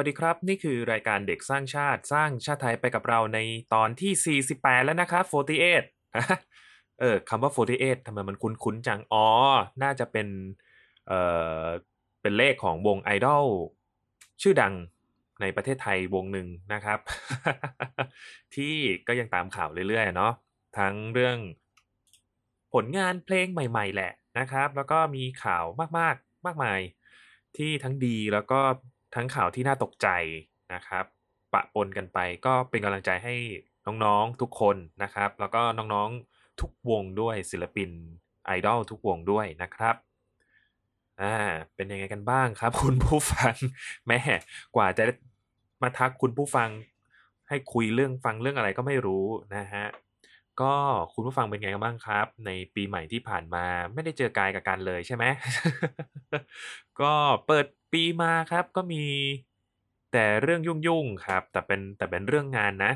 สวัสดีครับ นี่คือรายการเด็กสร้างชาติสร้างชาติไทยไปกับเราในตอนที่ 48 แล้วนะครับ 48อะเออคำว่า 48ทำไมมันคุ้นๆจัง อ๋อ น่าจะเป็น เอ่อ เป็นเลขของวงไอดอลชื่อดังในประเทศไทยวงหนึ่งนะครับ ที่ก็ยังตามข่าวเรื่อยๆเนาะทั้งเรื่องผลงานเพลงใหม่ ๆ แหละนะครับ แล้วก็มีข่าวมากๆมากมายที่ทั้งดีแล้วก็ ทั้งข่าวที่น่าตกใจนะครับ ปะปนกันไปก็เป็นกำลังใจให้น้องๆทุกคนนะครับ แล้วก็น้องๆทุกวงด้วยศิลปินไอดอลทุกวงด้วยนะครับอ่าเป็นยังไงกันบ้างครับ คุณผู้ฟังแม่กว่าจะมาทักคุณผู้ฟัง ให้คุยเรื่องฟังเรื่องอะไรก็ไม่รู้นะฮะก็คุณผู้ฟังเป็นไงกันบ้างครับ ในปีใหม่ที่ผ่านมาไม่ได้เจอกายกับกันเลยใช่ไหมก็เปิด ปีมาครับก็มีแต่เรื่องยุ่งๆครับ แต่เป็นแต่เป็นเรื่องงานนะ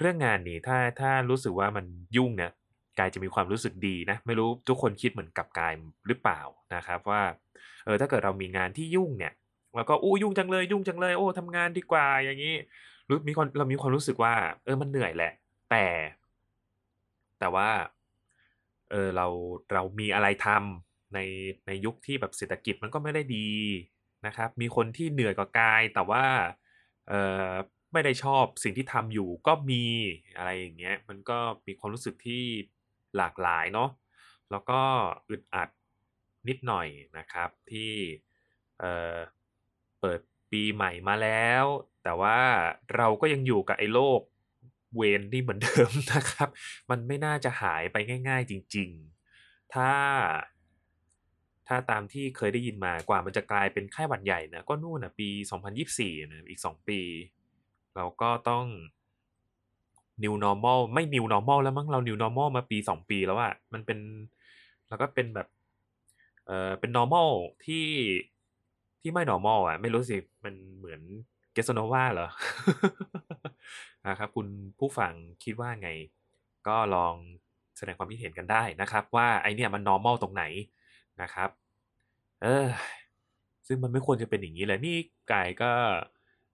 เรื่องงานนี่ถ้าถ้ารู้สึกว่ามันยุ่งเนี่ยกายจะมีความรู้สึกดีนะ ไม่รู้ทุกคนคิดเหมือนกับกายหรือเปล่านะครับ ว่าเออถ้าเกิดเรามีงานที่ยุ่งเนี่ยแล้วก็อู้ยุ่งจังเลยยุ่งจังเลยโอ้ทำงานดีกว่าอย่างนี้รู้มีความเรามีความรู้สึกว่า เออมันเหนื่อยแหละ แต่ แต่ว่าเออเราเรามีอะไรทำในในยุคที่แบบเศรษฐกิจมันก็ไม่ได้ดี นะครับ มีคนที่เหนื่อยกว่ากาย แต่ว่าไม่ได้ชอบสิ่งที่ทำอยู่ก็มีอะไรอย่างเงี้ย มันก็มีความรู้สึกที่หลากหลายเนาะ แล้วก็อึดอัดนิดหน่อยนะครับที่เเปิดปีใหม่มาแล้ว แต่ว่าเราก็ยังอยู่กับไอ้โลกเวนที่เหมือนเดิมนะครับ มันไม่น่าจะหายไปง่าย ๆ จริง ๆ ถ้า ถ้าตามที่เคยได้ยินมากว่ามันจะกลายเป็นไข้หวัดใหญ่นะก็นู่นนะปี 2024นะอีก 2 ปี เราก็ต้อง new normal ไม่ new normal แล้วมั้งเรา new normal มาปี 2 ปีแล้วอะมันเป็นแล้วก็เป็นแบบเออเป็น normal ที่ที่ไม่ normal อะไม่รู้สิ มันเหมือนเกสโนวาเหรอนะครับคุณผู้ฟังคิดว่าไง ก็ลองแสดงความคิดเห็นกันได้นะครับ ว่าไอเนี่ยมัน normal ตรงไหน นะครับ เออ ซึ่งมันไม่ควรจะเป็นอย่างนี้เลยนี่กายก็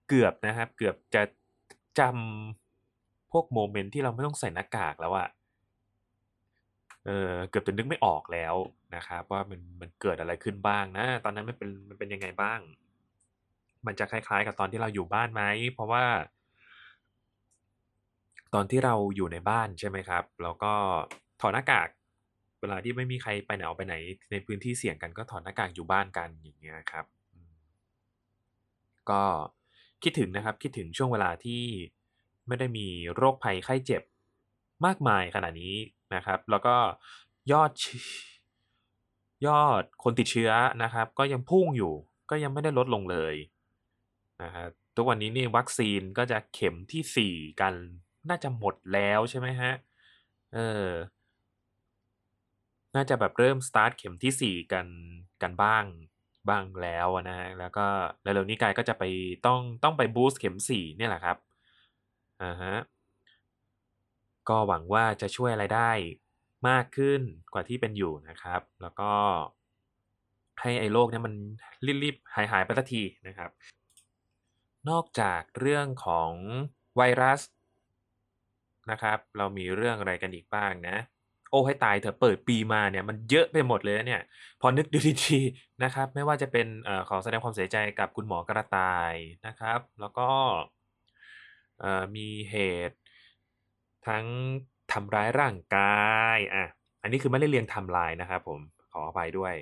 เกือบนะครับ เกือบจะจำพวกโมเมนต์ที่เราไม่ต้องใส่หน้ากากแล้วอะเออเกือบจะนึกไม่ออกแล้วนะครับ ว่ามันมันเกิดอะไรขึ้นบ้างนะ ตอนนั้นมันเป็นมันเป็นยังไงบ้าง มันจะคล้าย ๆ กับตอนที่เราอยู่บ้านไหมเพราะว่า ตอนที่เราอยู่ในบ้านใช่ไหมครับ แล้วก็ถอดหน้ากาก เวลาที่ไม่มีใครไปไหนออกไปไหน ในพื้นที่เสี่ยงกันก็ถอดหน้ากากอยู่บ้านกันอย่างเงี้ยครับ ก็คิดถึงนะครับคิดถึงช่วงเวลาที่ไม่ได้มีโรคภัยไข้เจ็บมากมายขนาดนี้นะครับ แล้วก็ยอดยอดคนติดเชื้อนะครับ ก็ยังพุ่งอยู่ก็ยังไม่ได้ลดลงเลยนะครับทุกวันนี้นี่วัคซีนก็จะเข็มที่สี่กันน่าจะหมดแล้วใช่ไหมฮะเออ น่าจะแบบเริ่มสตาร์ทเข็มที่สี่กันกันบ้างบ้างแล้วนะฮะแล้วก็เร็วๆนี้กายก็จะไปต้องต้องไปบูสต์เข็มสี่เนี่ยแหละครับอ่าฮะก็หวังว่าจะช่วยอะไรได้มากขึ้นกว่าที่เป็นอยู่นะครับ แล้วก็ให้ไอ้โรคเนี่ยมันรีบๆหายหายไปสักทีนะครับ นอกจากเรื่องของไวรัสนะครับ เรามีเรื่องอะไรกันอีกบ้างนะ โอ้ให้ตายเถอะเปิดปีมาเนี่ยมันเยอะไปหมดเลยเนี่ย พอนึกดูดีๆนะครับ ไม่ว่าจะเป็นอขอแสดงความเสียใจกับคุณหมอกระต่ายนะครับ แล้วก็มีเหตุทั้งทำร้ายร่างกายอะอันนี้คือไม่ได้เรียงไทม์ไลน์นะครับผมขออภัยด้วย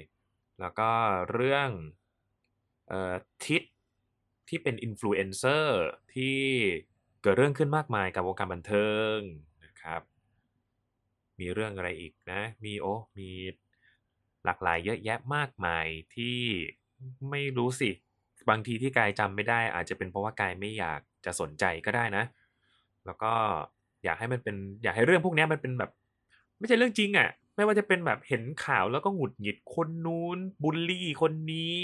แล้วก็เรื่องออทิศที่เป็นอินฟลูเอนเซอร์ที่เกิดเรื่องขึ้นมากมายกับวงการบันเทิงนะครับ มีเรื่องอะไรอีกนะ มีโอ้มีหลากหลายเยอะแยะมากมายที่ไม่รู้สิ บางทีที่กายจำไม่ได้ อาจจะเป็นเพราะว่ากายไม่อยากจะสนใจก็ได้นะ แล้วก็อยากให้มันเป็นอยากให้เรื่องพวกนี้มันเป็นแบบ ไม่ใช่เรื่องจริงอะ่ะ ไม่ว่าจะเป็นแบบเห็นข่าวแล้วก็หงุดหงิดคนนู้นบูลลี่คนนี้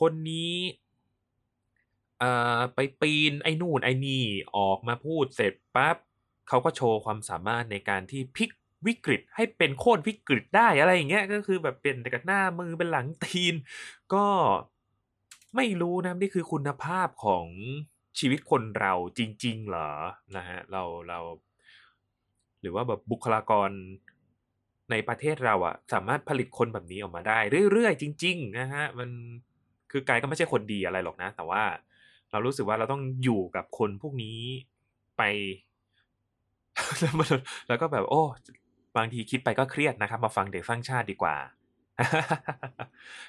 คนนี้เอ่อไปปีนไอ้นู่นไอ้นี่ออกมาพูดเสร็จปั๊บเขาก็โชว์ความสามารถในการที่พลิก วิกฤตให้เป็นโค่นวิกฤตได้อะไรอย่างเงี้ยก็คือแบบเป็นแต่กับหน้ามือเป็นหลังตีน ก็ไม่รู้นะนี่คือคุณภาพของชีวิตคนเราจริง ๆ เหรอนะฮะเราเรา หรือว่าแบบบุคลากรในประเทศเราอะสามารถผลิตคนแบบนี้ออกมาได้เรื่อยๆจริง ๆ นะฮะมันคือกายก็ไม่ใช่คนดีอะไรหรอกนะ แต่ว่าเรารู้สึกว่าเราต้องอยู่กับคนพวกนี้ไป แล้วก็แบบ โอ้ บางทีคิดไปก็เครียดนะครับ มาฟังเด็กสร้างชาติดีกว่า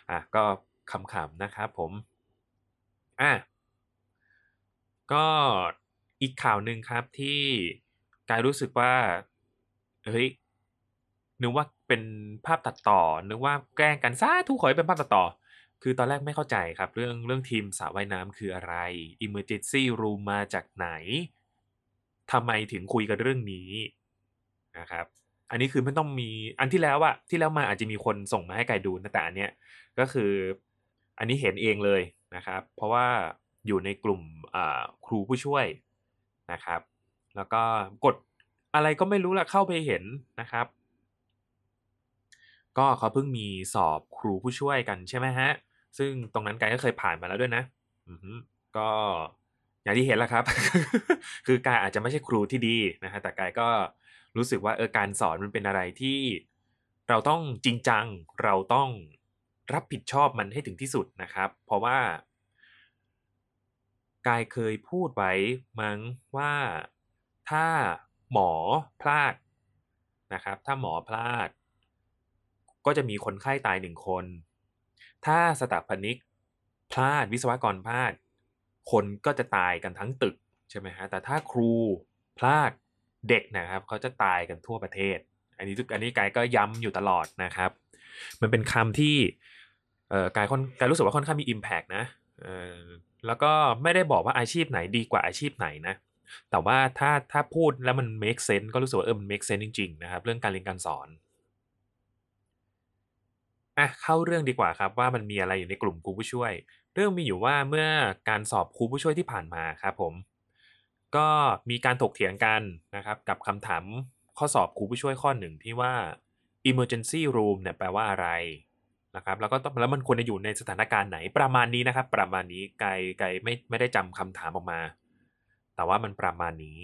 อะก็ขำๆนะครับผม อะก็อีกข่าวหนึ่งครับที่กายรู้สึกว่า เฮ้ย นึกว่าเป็นภาพตัดต่อ นึกว่าแกล้งกันซะทุกขอให้เป็นภาพตัดต่อ คือตอนแรกไม่เข้าใจครับ เรื่องเรื่องทีมสระว่ายน้ำคืออะไร Emergency Room มาจากไหนทำไมถึงคุยกันเรื่องนี้นะครับ อันนี้คือไม่ต้องมีอันที่แล้วอะที่แล้วมาอาจจะมีคนส่งมาให้กายดูนะแต่อันเนี้ยก็คืออันนี้เห็นเองเลยนะครับ เพราะว่าอยู่ในกลุ่มครูผู้ช่วยนะครับ แล้วก็กดอะไรก็ไม่รู้ละเข้าไปเห็นนะครับ ก็เขาเพิ่งมีสอบครูผู้ช่วยกันใช่ไหมฮะ ซึ่งตรงนั้นกายก็เคยผ่านมาแล้วด้วยนะอืก็อย่างที่เห็นแล้วครับ คือกายอาจจะไม่ใช่ครูที่ดีนะฮะแต่กายก็ รู้สึกว่าเออการสอนมันเป็นอะไรที่เราต้องจริงจัง เราต้องรับผิดชอบมันให้ถึงที่สุดนะครับ เพราะว่ากายเคยพูดไว้มั้งว่าถ้าหมอพลาดนะครับ ถ้าหมอพลาด ก็จะมีคนไข้ตายหนึ่งคน ถ้าสถาปนิกพลาดวิศวกรพลาด คนก็จะตายกันทั้งตึกใช่ไหมฮะแต่ถ้าครูพลาด เด็กนะครับเขาจะตายกันทั่วประเทศ อันนี้ทุกอันนี้กายก็ย้ำอยู่ตลอดนะครับ มันเป็นคำที่เอ่อกายค่อนกายรู้สึกว่าค่อนข้างมี Impact นะเอ่อแล้วก็ไม่ได้บอกว่าอาชีพไหนดีกว่าอาชีพไหนนะ แต่ว่าถ้าถ้าพูดแล้วมัน make sense ก็รู้สึกว่าเออมัน make sense จริงๆนะครับ เรื่องการเรียนการสอนอะเข้าเรื่องดีกว่าครับว่ามันมีอะไรอยู่ในกลุ่มครูผู้ช่วย เรื่องมีอยู่ว่าเมื่อการสอบครูผู้ช่วยที่ผ่านมาครับผม ก็มีการถกเถียงกันนะครับ กับคำถามข้อสอบครูผู้ช่วยข้อหนึ่งที่ว่า emergency room เนี่ยแปลว่าอะไรนะครับ แล้วก็แล้วมันควรจะอยู่ในสถานการณ์ไหนประมาณนี้นะครับ ประมาณนี้ไกลไกลไม่ไม่ได้จำคำถามออกมา แต่ว่ามันประมาณนี้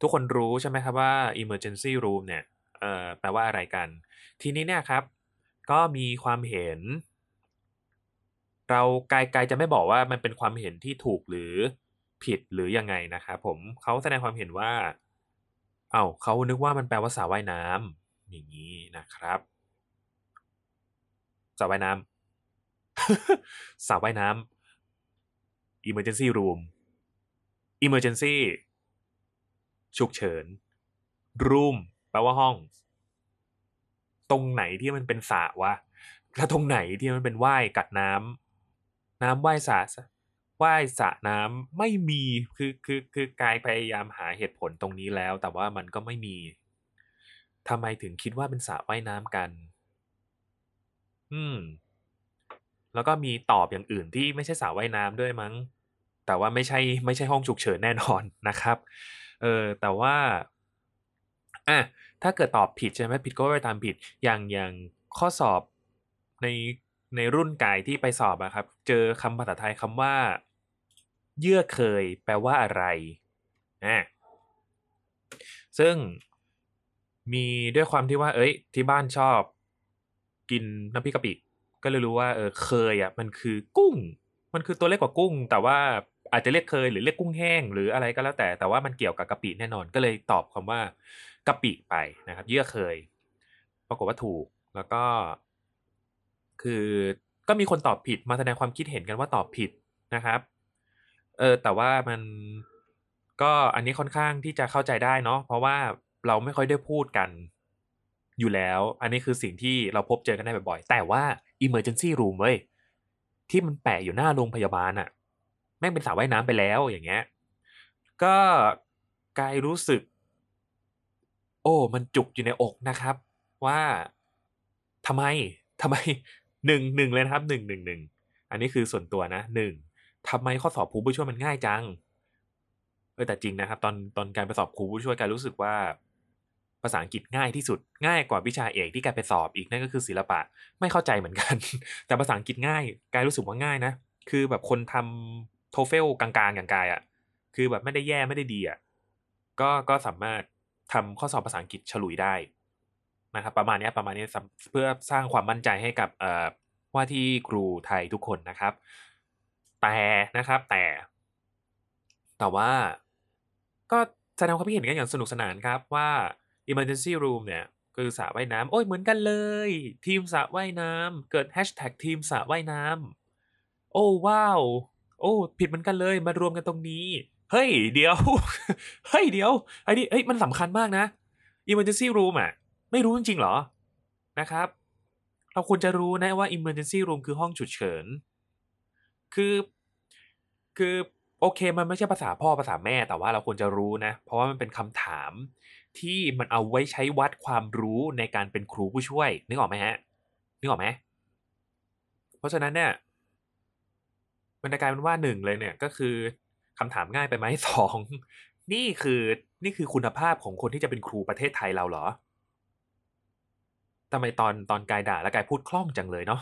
ทุกคนรู้ใช่ไหมครับว่า emergency room เนี่ยเอ่อแปลว่าอะไรกัน ทีนี้เนี่ยครับ ก็มีความเห็น เราไกลไกลจะไม่บอกว่ามันเป็นความเห็นที่ถูกหรือ ผิดหรือยังไงนะครับผมเขาแสดงความเห็นว่า เอา้าเขานึกว่ามันแปลว่าสระว่ายน้ำอย่างนี้นะครับสระว่ายน้ำสระว่ายน้ำ emergency room emergency ฉุกเฉิน room แปลว่าห้อง ตรงไหนที่มันเป็นสระวะแล้วตรงไหนที่มันเป็นว่ายกัดน้ำน้ำว่ายสระ ว่ายสระน้ำไม่มีคือคือคือกายพยายามหาเหตุผลตรงนี้แล้ว แต่ว่ามันก็ไม่มีทำไมถึงคิดว่าเป็นสระว่ายน้ำกัน อืม แล้วก็มีตอบอย่างอื่นที่ไม่ใช่สระว่ายน้ำด้วยมั้ง แต่ว่าไม่ใช่ไม่ใช่ห้องฉุกเฉินแน่นอนนะครับ เออแต่ว่าอะถ้าเกิดตอบผิดใช่ไหมผิดก็ไปตามผิดอย่างอย่างข้อสอบในในรุ่นกายที่ไปสอบอะครับ เจอคำภาษาไทยคำว่า เยื่อเคยแปลว่าอะไรอะซึ่งมีด้วยความที่ว่า เอ้ย ที่บ้านชอบ กินน้ำพริกกะปิ ก็เลยรู้ว่าเออเคยอะ มันคือกุ้ง มันคือตัวเล็กกว่ากุ้ง แต่ว่าอาจจะเรียกเคยหรือเรียกกุ้งแห้ง หรืออะไรก็แล้วแต่ แต่ว่ามันเกี่ยวกับกะปิแน่นอน ก็เลยตอบคำว่ากะปิไปนะครับ เยื่อเคย ปรากฏว่าถูก แล้วก็ คือก็มีคนตอบผิดมาแสดงความคิดเห็นกันว่าตอบผิดนะครับ เออ แต่ว่ามันก็อันนี้ค่อนข้างที่จะเข้าใจได้เนาะเพราะว่าเราไม่ค่อยได้พูดกันอยู่แล้ว อันนี้คือสิ่งที่เราพบเจอกันได้บ่อยๆ แต่ว่า emergency room เว้ยที่มันแปะอยู่หน้าโรงพยาบาลอะแม่งเป็นสระว่ายน้ำไปแล้วอย่างเงี้ย ก็กายรู้สึก โอ้ มันจุกอยู่ในอกนะครับ ว่าทำไมทำไมหนึ่งหนึ่งเลยนะครับหนึ่งหนึ่งหนึ่งอันนี้คือส่วนตัวนะหนึ่ง ทำไมข้อสอบครูผู้ช่วยมันง่ายจังเออแต่จริงนะครับ ตอนตอนการไปสอบครูผู้ช่วยการรู้สึกว่า ภาษาอังกฤษง่ายที่สุดง่ายกว่าวิชาเอกที่กายไปสอบอีกนั่นก็คือศิลปะไม่เข้าใจเหมือนกัน แต่ภาษาอังกฤษง่ายกายรู้สึกว่าง่ายนะ คือแบบคนทำโทเฟลกลางๆอย่างกายอะ่ะคือแบบไม่ได้แย่ไม่ได้ดีอะ่ะก็ก็สามารถทำข้อสอบภาษาอังกฤษฉลุยได้นะครับประมาณนี้ประมาณนี้เพื่อสร้างความมั่นใจให้กับว่าที่ครูไทยทุกคนนะครับ แต่นะครับ แต่ แต่ว่าก็แสดงความคิดเห็นกันอย่างสนุกสนานครับว่า emergency room เนี่ยคือสระว่ายน้ำโอ้ยเหมือนกันเลย ทีมสระว่ายน้ำเกิดแฮชแท็กทีมสระว่ายน้ำโอ้ว้าว โอ้ ผิดเหมือนกันเลยมารวมกันตรงนี้ เฮ้ยเดี๋ยว เฮ้ยเดี๋ยวไอ้นี่เฮ้ยมันสำคัญมากนะ emergency room อะ ไม่รู้จริงๆหรอนะครับ เราควรจะรู้นะว่า emergency room คือห้องฉุกเฉิน คือ คือโอเคมันไม่ใช่ภาษาพ่อภาษาแม่แต่ว่าเราควรจะรู้นะ เพราะว่ามันเป็นคำถามที่มันเอาไว้ใช้วัดความรู้ในการเป็นครูผู้ช่วย นึกออกไหมฮะนึกออกไหมเพราะฉะนั้นเนี่ยมันจะกลายเป็นว่าหนึ่งเลยเนี่ยก็คือคำถามง่ายไปไหมสองนี่คือนี่คือคุณภาพของคนที่จะเป็นครูประเทศไทยเราเหรอทำไมตอนตอนกายด่าแล้วกายพูดคล่องจังเลยเนาะ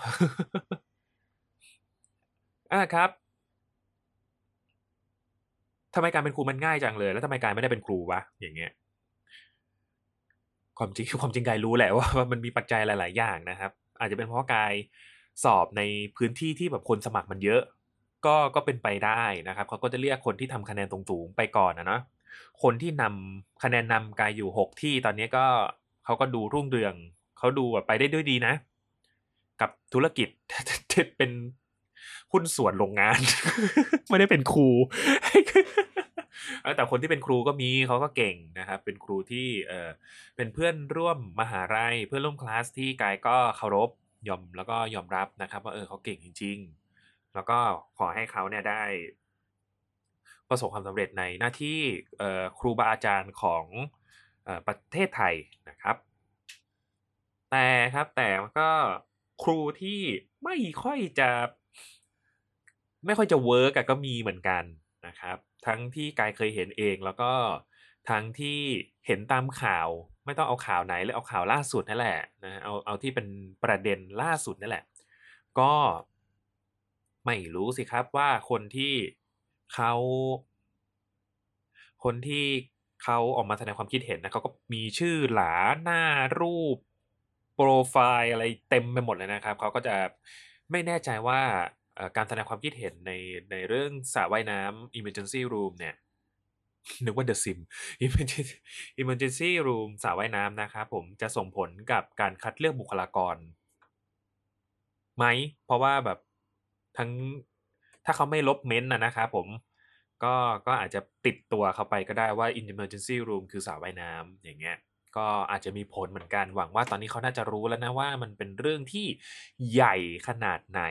อ่าครับทำไมการเป็นครูมันง่ายจังเลย แล้วทำไมกายไม่ได้เป็นครูวะอย่างเงี้ยความจริงความจริงกายรู้แหละว่ามันมีปัจจัยหลาย ๆ อย่างนะครับ อาจจะเป็นเพราะกายสอบในพื้นที่ที่แบบคนสมัครมันเยอะ ก็ก็เป็นไปได้นะครับเขาก็จะเรียกคนที่ทำคะแนนตรงๆไปก่อนนะเนาะคนที่นำคะแนนนำกายอยู่หกที่ตอนนี้ก็เขาก็ดูรุ่งเรืองเขาดูแบบไปได้ด้วยดีนะ กับธุรกิจเป็น หุ้นส่วนโรงงาน ไม่ได้เป็นครูแต่คนที่เป็นครูก็มีเขาก็เก่งนะครับ เป็นครูที่เออเป็นเพื่อนร่วมมหาลัยเพื่อนร่วมคลาสที่กายก็เคารพยอมแล้วก็ยอมรับนะครับ ว่าเออเขาเก่งจริง ๆ แล้วก็ขอให้เขาเนี่ยได้ ประสบความสำเร็จในหน้าที่ครูบาอาจารย์ของประเทศไทยนะครับ แต่ครับแต่ก็ครูที่ไม่ค่อยจะ ไม่ค่อยจะเวิร์กก็มีเหมือนกันนะครับ ทั้งที่กายเคยเห็นเองแล้วก็ทั้งที่เห็นตามข่าว ไม่ต้องเอาข่าวไหนเลยเอาข่าวล่าสุดนั่นแหละนะเอาเอาที่เป็นประเด็นล่าสุดนั่นแหละ ก็ไม่รู้สิครับว่าคนที่เขาคนที่เขาออกมาแสดงความคิดเห็นนะเขาก็มีชื่อหลาหน้ารูปโปรไฟล์อะไรเต็มไปหมดเลยนะครับ เขาก็จะไม่แน่ใจว่า การแสดงความคิดเห็นในในเรื่องสระว่ายน้ำ emergency room เนี่ย นึกว่า The Sim emergency room สระว่ายน้ำนะครับผมจะส่งผลกับการคัดเลือกบุคลากรไหม เพราะว่าแบบทั้งถ้าเขาไม่ลบเม้นต์นะครับผมก็ก็อาจจะติดตัวเขาไปก็ได้ว่า emergency room คือสระว่ายน้ำอย่างเงี้ย ก็อาจจะมีผลเหมือนกันหวังว่าตอนนี้เขาน่าจะรู้แล้วนะว่ามันเป็นเรื่องที่ใหญ่ขนาดไหน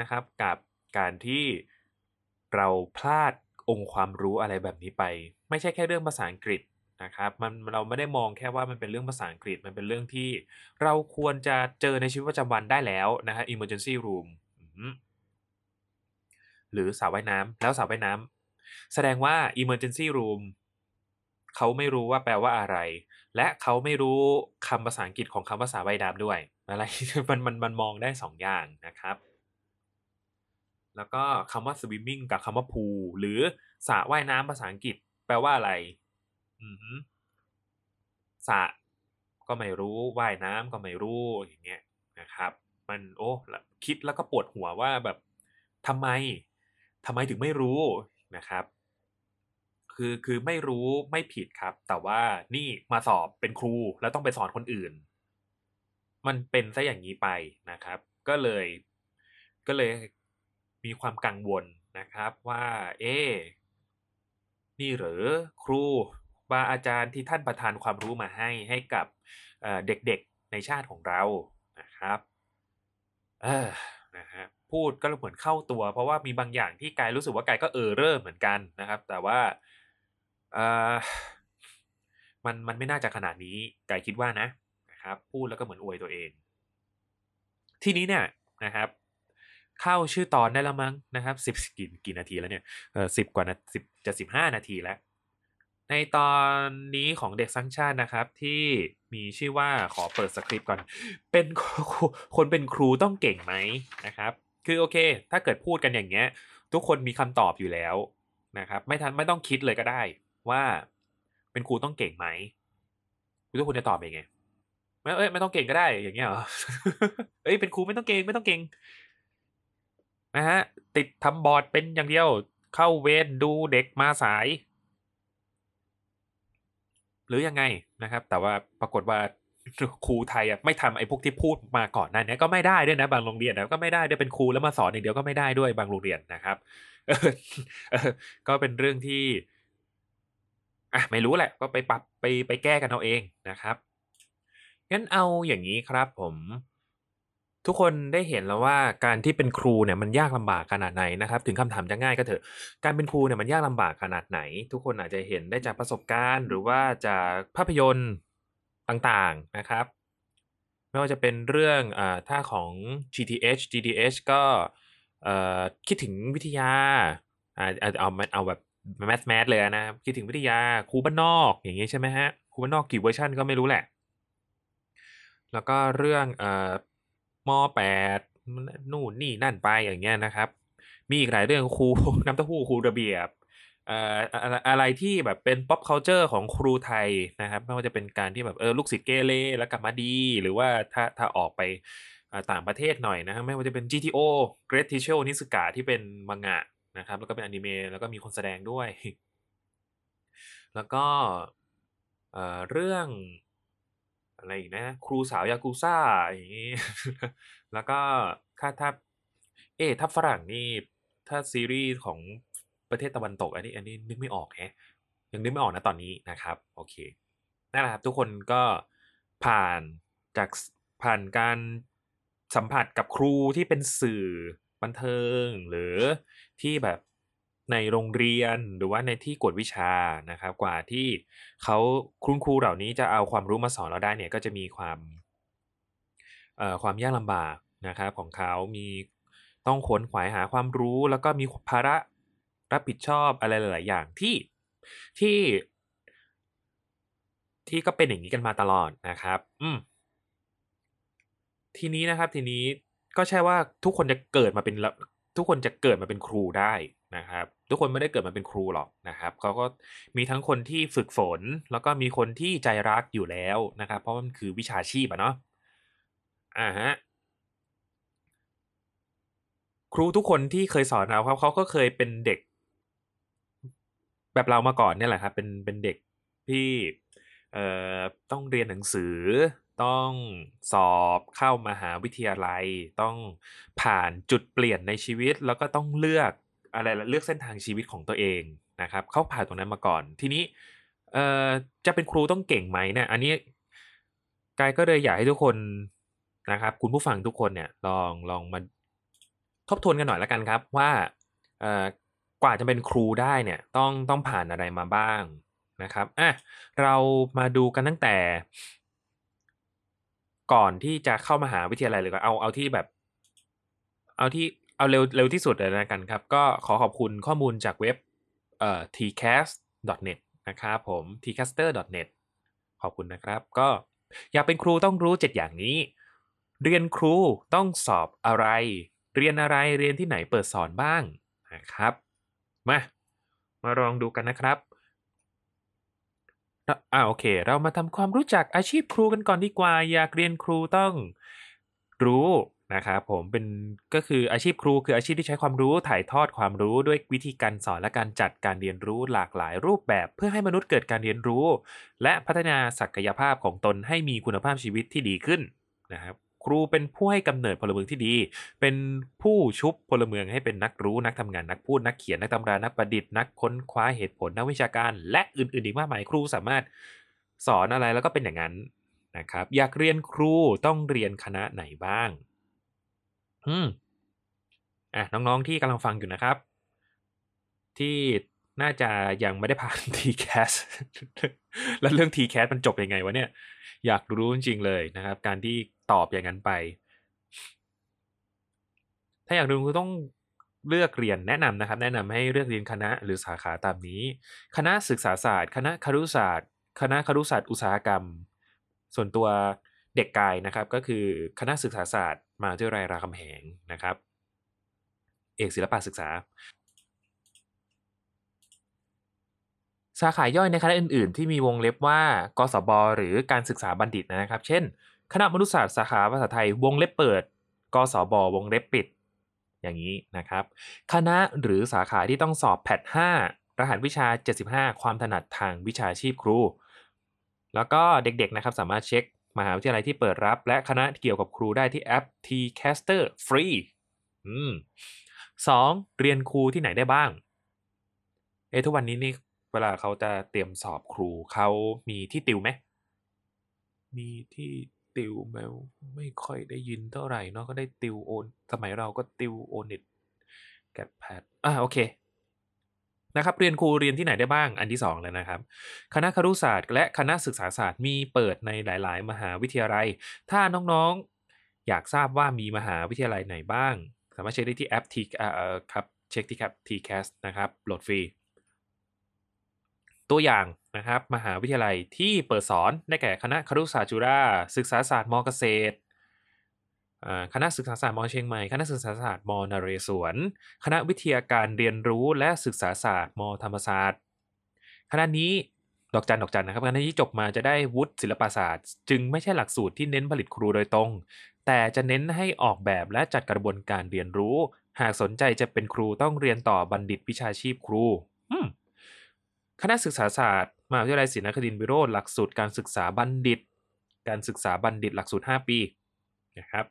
นะครับ กับการที่เราพลาดองค์ความรู้อะไรแบบนี้ไป ไม่ใช่แค่เรื่องภาษาอังกฤษนะครับมันเราไม่ได้มองแค่ว่ามันเป็นเรื่องภาษาอังกฤษมันเป็นเรื่องที่ เราควรจะเจอในชีวิตประจำวันได้แล้วนะฮะ emergency room หรือสระว่ายน้ำแล้วสระว่ายน้ำแสดงว่า emergency room เขาไม่รู้ว่าแปลว่าอะไร และเขาไม่รู้คำภาษาอังกฤษของคำภาษาว่ายน้ำด้วย อะไรมันมันมันมองได้สองอย่างนะครับ แล้วก็คำว่า swimming กับคำว่า pool หรือสระว่ายน้ำภาษาอังกฤษ แปลว่าอะไร อือสระก็ไม่รู้ว่ายน้ำก็ไม่รู้อย่างเงี้ยนะครับ มันโอ้คิดแล้วก็ปวดหัวว่าแบบทำไมทำไมถึงไม่รู้นะครับ คือคือไม่รู้ไม่ผิดครับ แต่ว่านี่มาสอบเป็นครูแล้วต้องไปสอนคนอื่น มันเป็นซะอย่างนี้ไปนะครับ ก็เลย ก็เลยมีความกังวลนะครับว่า เอ๊นี่หรือครูบาอาจารย์ที่ท่านประทานความรู้มาให้ให้กับเด็กๆในชาติของเรานะครับ เออนะฮะพูดก็เหมือนเข้าตัว เพราะว่ามีบางอย่างที่กายรู้สึกว่ากายก็เออเร่อเหมือนกันนะครับ แต่ว่าอ่า มันมันไม่น่าจะขนาดนี้ไก่คิดว่านะนะครับ พูดแล้วก็เหมือนอวยตัวเอง ทีนี้เนี่ยนะครับ เข้าชื่อตอนได้แล้วมั้งนะครับสิบกี่กี่นาทีแล้วเนี่ยเออสิบกว่านาสิบจะสิบห้านาทีแล้ว ในตอนนี้ของเด็กสร้างชาตินะครับ ที่มีชื่อว่าขอเปิดสคริปต์ก่อน เป็นครูคนเป็นครูต้องเก่งไหมนะครับ คือโอเค ถ้าเกิดพูดกันอย่างเงี้ย ทุกคนมีคำตอบอยู่แล้วนะครับ ไม่ทันไม่ต้องคิดเลยก็ได้ ว่าเป็นครูต้องเก่งไหมทุกคนจะตอบยังไงไม่เอ้ยไม่ต้องเก่งก็ได้อย่างเงี้ยเหรอเอ้ยเป็นครูไม่ต้องเก่งไม่ต้องเก่งนะฮะติดทำบอร์ดเป็นอย่างเดียว เข้าเวรดูเด็กมาสาย หรือยังไงนะครับ แต่ว่าปรากฏว่าครูไทยอะไม่ทำไอ้พวกที่พูดมาก่อนนั้นเนี้ก็ไม่ได้ด้วยนะบางโรงเรียนนะก็ไม่ได้ด้วยเป็นครูแล้วมาสอนอย่างเดียวก็ไม่ได้ด้วยบางโรงเรียนนะครับก็เป็นเรื่องที่ อะไม่รู้แหละก็ไปปรับไปไปแก้กันเอาเองนะครับงั้นเอาอย่างนี้ครับผมทุกคนได้เห็นแล้วว่าการที่เป็นครูเนี่ยมันยากลำบากขนาดไหนนะครับ ถึงคำถามจะง่ายก็เถอะการเป็นครูเนี่ยมันยากลำบากขนาดไหน ทุกคนอาจจะเห็นได้จากประสบการณ์ หรือว่าจากภาพยนตร์ต่างๆนะครับ ไม่ว่าจะเป็นเรื่องอ่าถ้าของ GTH GDH ก็เอ่อคิดถึงวิทยาอ่าเอาเอาเอาแบบ mass mass เลยนะครับคิดถึงวิทยาครูบ้านนอกอย่างงี้ใช่ไหมฮะครูบ้านนอกกี่เวอร์ชันก็ไม่รู้แหละ แล้วก็เรื่องเอ่อมแปดนู่นนี่นั่นไปอย่างเงี้ยนะครับ มีอีกหลายเรื่องครูน้ำเต้าหู้ครูระเบียบเอ่ออะไรที่แบบเป็น pop culture ของครูไทยนะครับไม่ว่าจะเป็นการที่แบบเออลูกศิษย์เกเรแล้วกลับมาดี หรือว่าถ้าถ้าออกไปต่างประเทศหน่อยนะไม่ว่าจะเป็น GTO Great Teacher Onizuka ที่เป็นมังงะ นะครับ แล้วก็เป็นอนิเมะแล้วก็มีคนแสดงด้วย แล้วก็เรื่องอะไรอีกนะ ครูสาวยากูซ่าอย่างนี้ แล้วก็ถ้าถ้าเอ๊ะถ้าฝรั่งนี่ ถ้าซีรีส์ของประเทศตะวันตก อันนี้ อันนี้นึกไม่ออกแฮะยังนึกไม่ออกนะตอนนี้นะครับ โอเคนั่นแหละครับทุกคนก็ผ่านจากผ่านการสัมผัสกับครูที่เป็นสื่อ บันเทิง หรือที่แบบในโรงเรียนหรือว่าในที่กวดวิชานะครับ กว่าที่เขาคุณครูเหล่านี้จะเอาความรู้มาสอนเราได้เนี่ยก็จะมีความเอ่อความยากลำบากนะครับของเขามีต้องขนขวายหาความรู้ แล้วก็มีภาระรับผิดชอบอะไรหลาย ๆ อย่างที่ที่ ที่ก็เป็นอย่างนี้กันมาตลอดนะครับ อืมทีนี้นะครับทีนี้ ก็ใช่ว่าทุกคนจะเกิดมาเป็นทุกคนจะเกิดมาเป็นครูได้นะครับ ทุกคนไม่ได้เกิดมาเป็นครูหรอกนะครับเขาก็มีทั้งคนที่ฝึกฝน แล้วก็มีคนที่ใจรักอยู่แล้วนะครับ เพราะมันคือวิชาชีพอะเนาะอ่าฮะครูทุกคนที่เคยสอนเราครับเขาก็เคยเป็นเด็ก แบบเรามาก่อนเนี่ยแหละครับเป็นเป็นเด็กที่เอ่อต้องเรียนหนังสือ ต้องสอบเข้ามหาวิทยาลัย ต้องผ่านจุดเปลี่ยนในชีวิต แล้วก็ต้องเลือกอะไรละเลือกเส้นทางชีวิตของตัวเองนะครับเขาผ่านตรงนั้นมาก่อน ทีนี้เอ่อจะเป็นครูต้องเก่งไหมเนี่ยอันนี้กายก็เลยอยากให้ทุกคนนะครับ คุณผู้ฟังทุกคนเนี่ยลองลองมาทบทวนกันหน่อยละกันครับว่าเอ่อกว่าจะเป็นครูได้เนี่ยต้องต้องผ่านอะไรมาบ้างนะครับอะเรามาดูกันตั้งแต่ ก่อนที่จะเข้ามหาวิทยาลัยเลยก็เอาเอาที่แบบ เอาที่เอาเร็วเร็วที่สุดเลยนะกันครับ ก็ขอขอบคุณข้อมูลจากเว็บเอ่อ tcast.net นะครับผม tcaster.net ขอบคุณนะครับ ก็อยากเป็นครูต้องรู้ 7 อย่างนี้ เรียนครูต้องสอบอะไร เรียนอะไรเรียนที่ไหนเปิดสอนบ้างนะครับ มา มาลองดูกันนะครับ อ่าโอเค เรามาทำความรู้จักอาชีพครูกันก่อนดีกว่า อยากเรียนครูต้องรู้นะครับผมเป็นก็คืออาชีพครูคืออาชีพที่ใช้ความรู้ถ่ายทอดความรู้ด้วยวิธีการสอนและการจัดการเรียนรู้หลากหลายรูปแบบเพื่อให้มนุษย์เกิดการเรียนรู้ และพัฒนาศักยภาพของตนให้มีคุณภาพชีวิตที่ดีขึ้นนะครับ ครูเป็นผู้ให้กำเนิดพลเมืองที่ดี เป็นผู้ชุบพลเมืองให้เป็นนักรู้นักทำงานนักพูดนักเขียนนักตำรานักประดิษฐ์นักค้นคว้าเหตุผลนักวิชาการ และอื่นๆอีกมากมายครูสามารถสอนอะไรแล้วก็เป็นอย่างนั้นนะครับ อยากเรียนครูต้องเรียนคณะไหนบ้างอืมอะน้องๆที่กำลังฟังอยู่นะครับ ที่น่าจะยังไม่ได้ผ่าน TCAS แล้วเรื่อง TCAS มันจบยังไงวะเนี่ย อยากรู้จริงๆเลยนะครับ การที่ ตอบอย่างนั้นไป ถ้าอยากรู้ก็ต้องเลือกเรียนแนะนำนะครับ แนะนำให้เลือกเรียนคณะหรือสาขาตามนี้ คณะศึกษาศาสตร์ คณะครุศาสตร์ คณะครุศาสตร์อุตสาหกรรม ส่วนตัวเด็กกายนะครับ ก็คือคณะศึกษาศาสตร์มหาวิทยาลัยรามคำแหงนะครับ เอกศิลปศึกษา สาขาย่อยในคณะอื่น ๆ ที่มีวงเล็บว่ากศบหรือการศึกษาบัณฑิตนะครับ เช่น คณะมนุษยศาสตร์สาขาภาษาไทยวงเล็บเปิดกศบวงเล็บปิด อย่างนี้นะครับ คณะหรือสาขาที่ต้องสอบแพท5รหัสวิชา 75 ความถนัดทางวิชาชีพครู แล้วก็เด็กๆนะครับสามารถเช็คมหาวิทยาลัยที่เปิดรับ และคณะเกี่ยวกับครูได้ที่แอป Tcaster ฟรีอืมสองเรียนครูที่ไหนได้บ้าง เอทุกวันนี้นี่เวลาเขาจะเตรียมสอบครูเขามีที่ติวไหมมีที่ ติวไหมไม่ค่อยได้ยินเท่าไหร่เนาะก็ได้ติวโอนสมัยเราก็ติวโอนิตแกดแพดอ่าโอเคนะครับเรียนครูเรียนที่ไหนได้บ้างอันที่สองเลยนะครับ คณะครุศาสตร์ และคณะศึกษาศาสตร์มีเปิดในหลาย ๆ มหาวิทยาลัย ถ้าน้องๆอยากทราบว่ามีมหาวิทยาลัยไหนบ้าง สามารถเช็คได้ที่แอป T อ่าครับเช็คที่ครับ TCAS นะครับโหลดฟรี ตัวอย่าง นะครับมหาวิทยาลัยที่เปิดสอนได้แก่คณะครุศาสตร์จุฬาศึกษาศาสตร์มอเกษตรคณะศึกษาศาสตร์มอเชียงใหม่คณะศึกษาศาสตร์มอนเรศวร คณะวิทยาการเรียนรู้และศึกษาศาสตร์มอธรรมศาสตร์ คณะนี้ดอกจันดอกจันนะครับคณะนี้จบมาจะได้วุฒิศิลปศาสตร์ จึงไม่ใช่หลักสูตรที่เน้นผลิตครูโดยตรง แต่จะเน้นให้ออกแบบและจัดกระบวนการเรียนรู้ หากสนใจจะเป็นครูต้องเรียนต่อบัณฑิตวิชาชีพครูคณะศึกษาศาสตร์ มหาวิทยาลัยศรีนครินทรวิโรธหลักสูตรการศึกษาบัณฑิต การศึกษาบัณฑิตหลักสูตร 5 ปีนะครับ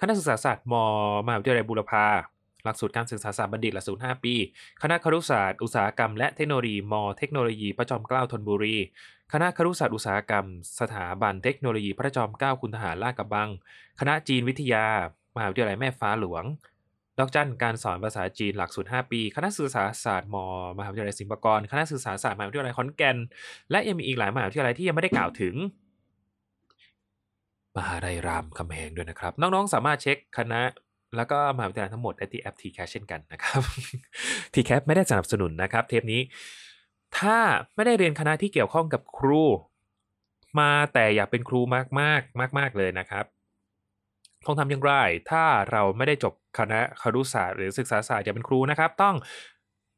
คณะศึกษาศาสตร์มมหาวิทยาลัยบูรพาหลักสูตรการศึกษาศาสตร์บัณฑิตหลักสูตร 5 ปี คณะครุศาสตร์อุตสาหกรรมและเทคโนโลยีมเทคโนโลยีพระจอมเกล้าธนบุรี คณะครุศาสตร์อุตสาหกรรม สถาบันเทคโนโลยีพระจอมเกล้าคุณทหารลาดกระบัง คณะจีนวิทยา มหาวิทยาลัยแม่ฟ้าหลวง ดอกจันการสอนภาษาจีนหลักสูตร 5 ปี คณะศึกษารศาสตร์มมหาวิทยาลัยศิลปากร คณะศึกษารศาสตร์มหาวิทยาลัยขอนแก่น และยังมีอีกหลายมหาวิทยาลัยที่ยังไม่ได้กล่าวถึง มหาลัยรามคำแหงด้วยนะครับ น้องๆ สามารถเช็คคณะแล้วก็มหาวิทยาลัยทั้งหมดได้ที่แอป TCAS เช่นกันนะครับ TCAS ไม่ได้สนับสนุนนะครับ เทปนี้ ถ้าไม่ได้เรียนคณะที่เกี่ยวข้องกับครู มาแต่อยากเป็นครูมากมากมากมากเลยนะครับ ต้องทำอย่างไร ถ้าเราไม่ได้จบคณะครุศาสตร์หรือศึกษาศาสตร์จะเป็นครูนะครับ ต้อง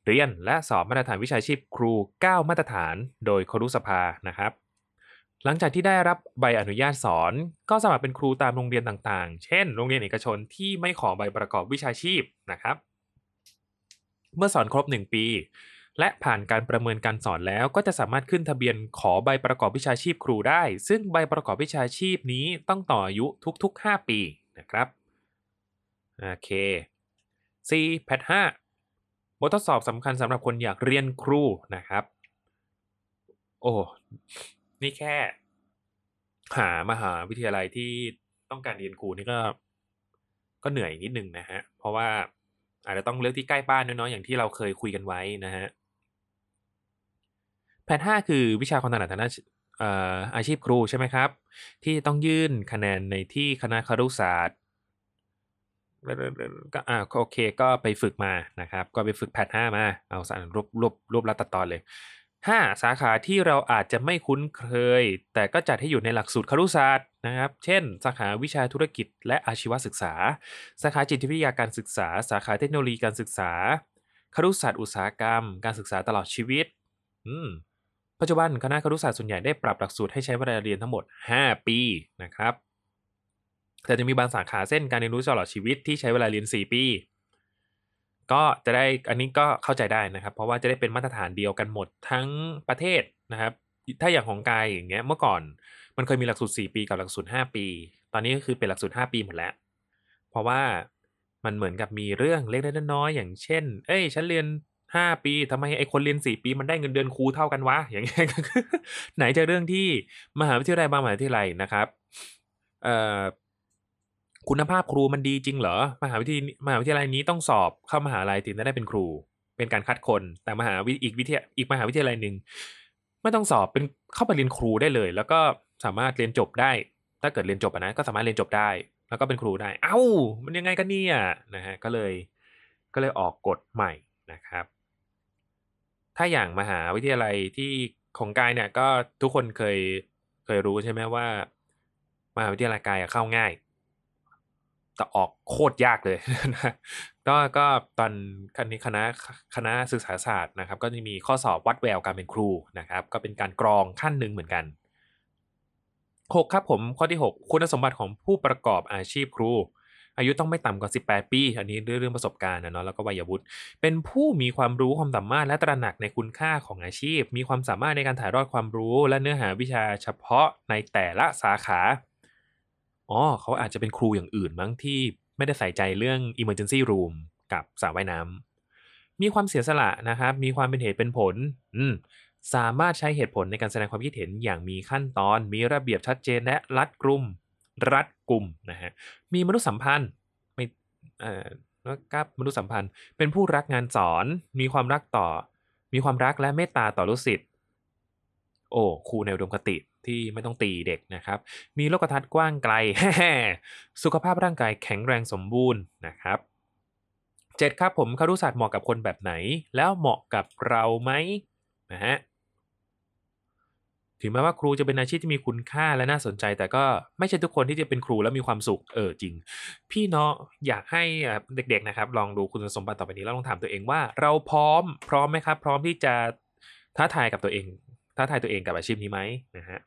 เรียนและสอบมาตรฐานวิชาชีพครู 9 มาตรฐานโดยครุสภานะครับหลังจากที่ได้รับใบอนุญาตสอน ก็สมัครเป็นครูตามโรงเรียนต่างๆ เช่น โรงเรียนเอกชนที่ไม่ขอใบประกอบวิชาชีพนะครับ เมื่อสอนครบ 1 ปี และผ่านการประเมินการสอนแล้วก็จะสามารถขึ้นทะเบียนขอใบประกอบวิชาชีพครูได้ ซึ่งใบประกอบวิชาชีพนี้ต้องต่ออายุทุก ๆ 5 ปีนะครับ โอเค C แพท5บททดสอบสำคัญสำหรับคนอยากเรียนครูนะครับ โอ้ นี่แค่ หามหาวิทยาลัยที่ต้องการเรียนครูนี่ก็ ก็เหนื่อยนิดนึงนะฮะ เพราะว่าอาจจะต้องเลือกที่ใกล้บ้านน้อยๆอย่างที่เราเคยคุยกันไว้นะฮะ พท5คือวิชาความถนัดทางด้านอาชีพครูใช่ไหมครับ ที่ต้องยื่นคะแนนในที่คณะครุศาสตร์ก็อ่าโอเคก็ไปฝึกมานะครับ ก็ไปฝึกแพทห้ามาเอาสารรวบรวบรวบรัดตัดตอนเลยห้าสาขาที่เราอาจจะไม่คุ้นเคย แต่ก็จัดให้อยู่ในหลักสูตรครุศาสตร์นะครับ เช่น สาขาวิชาธุรกิจและอาชีวศึกษา สาขาจิตวิทยาการศึกษา สาขาเทคโนโลยีการศึกษาครุศาสตร์อุตสาหกรรม การศึกษาตลอดชีวิต อืม ปัจจุบันคณะครุศาสตร์ส่วนใหญ่ได้ปรับหลักสูตรให้ใช้เวลาเรียนทั้งหมด 5 ปีนะครับแต่จะมีบางสาขาเส้นการเรียนรู้ตลอดชีวิตที่ใช้เวลาเรียน 4 ปี ก็จะได้อันนี้ก็เข้าใจได้นะครับ เพราะว่าจะได้เป็นมาตรฐานเดียวกันหมดทั้งประเทศนะครับ ถ้าอย่างของกายอย่างเงี้ยเมื่อก่อนมันเคยมีหลักสูตร 4 ปีกับหลักสูตร 5 ปี ตอนนี้ก็คือเป็นหลักสูตร 5 ปีหมดแล้ว เพราะว่ามันเหมือนกับมีเรื่องเล็กๆน้อยๆอย่างเช่น เอ้ย ฉันเรียน ห้าปีทำไมไอคนเรียนสี่ปีมันได้เงินเดือนครูเท่ากันวะอย่างเงี้ยไหนจะเรื่องที่มหาวิทยาลัยบางมหาวิทยาลัยนะครับเอ่อคุณภาพครูมันดีจริงเหรอมหาวิทยามหาวิทยาลัยนี้ต้องสอบเข้ามหาลัยถึงจะได้เป็นครู เป็นการคัดคน แต่มหาวิอีกวิทยาอีกมหาวิทยาลัยหนึ่งไม่ต้องสอบเป็นเข้าไปเรียนครูได้เลย แล้วก็สามารถเรียนจบได้ ถ้าเกิดเรียนจบนะก็สามารถเรียนจบได้ แล้วก็เป็นครูได้ เอ้า มันยังไงกันเนี่ยนะฮะก็เลยก็เลยออกกฎใหม่นะครับ ถ้าอย่างมหาวิทยาลัยที่ของกายเนี่ยก็ทุกคนเคยเคยรู้ใช่ไหมว่า มหาวิทยาลัยกายเข้าง่าย แต่ออกโคตรยากเลยนะก็ก็ตอนคณะคณะคณะศึกษาศาสตร์นะครับ ก็จะมีข้อสอบวัดแววการเป็นครูนะครับ ก็เป็นการกรองขั้นหนึ่งเหมือนกัน 6 ครับผมข้อที่ 6 คุณสมบัติของผู้ประกอบอาชีพครู อายุต้องไม่ต่ำกว่า 18 ปี อันนี้เรื่องประสบการณ์นะเนาะแล้วก็วัยวุฒิเป็นผู้มีความรู้ความสามารถและตระหนักในคุณค่าของอาชีพ มีความสามารถในการถ่ายทอดความรู้ และเนื้อหาวิชาเฉพาะในแต่ละสาขาอ๋อเขาอาจจะเป็นครูอย่างอื่นมั้งที่ไม่ได้ใส่ใจเรื่อง emergency room กับสระว่ายน้ำมีความเสียสละนะครับมีความเป็นเหตุเป็นผลอืมสามารถใช้เหตุผลในการแสดงความคิดเห็นอย่างมีขั้นตอน มีระเบียบชัดเจนและรัดกลุ่ม รัดกลุ่มนะฮะมีมนุษยสัมพันธ์ไม่เอ่อกับมนุษยสัมพันธ์ เป็นผู้รักงานสอน มีความรักต่อ มีความรักและเมตตาต่อลูกศิษย์โอ้ครูในอุดมคติที่ไม่ต้องตีเด็กนะครับ มีโลกทัศน์กว้างไกล สุขภาพร่างกายแข็งแรงสมบูรณ์นะครับเจ็ดครับผมคารุศาสตร์เหมาะกับคนแบบไหน แล้วเหมาะกับเราไหมนะฮะ ถึงแม้ว่าครูจะเป็นอาชีพที่มีคุณค่าและน่าสนใจ แต่ก็ไม่ใช่ทุกคนที่จะเป็นครูแล้วมีความสุขเออจริง พี่เนาะอยากให้เด็กๆนะครับ ลองดูคุณสมบัติต่อไปนี้แล้วลองถามตัวเองว่า เราพร้อมพร้อมไหมครับ พร้อมที่จะท้าทายกับตัวเอง ท้าทายตัวเองกับอาชีพนี้ไหมนะฮะ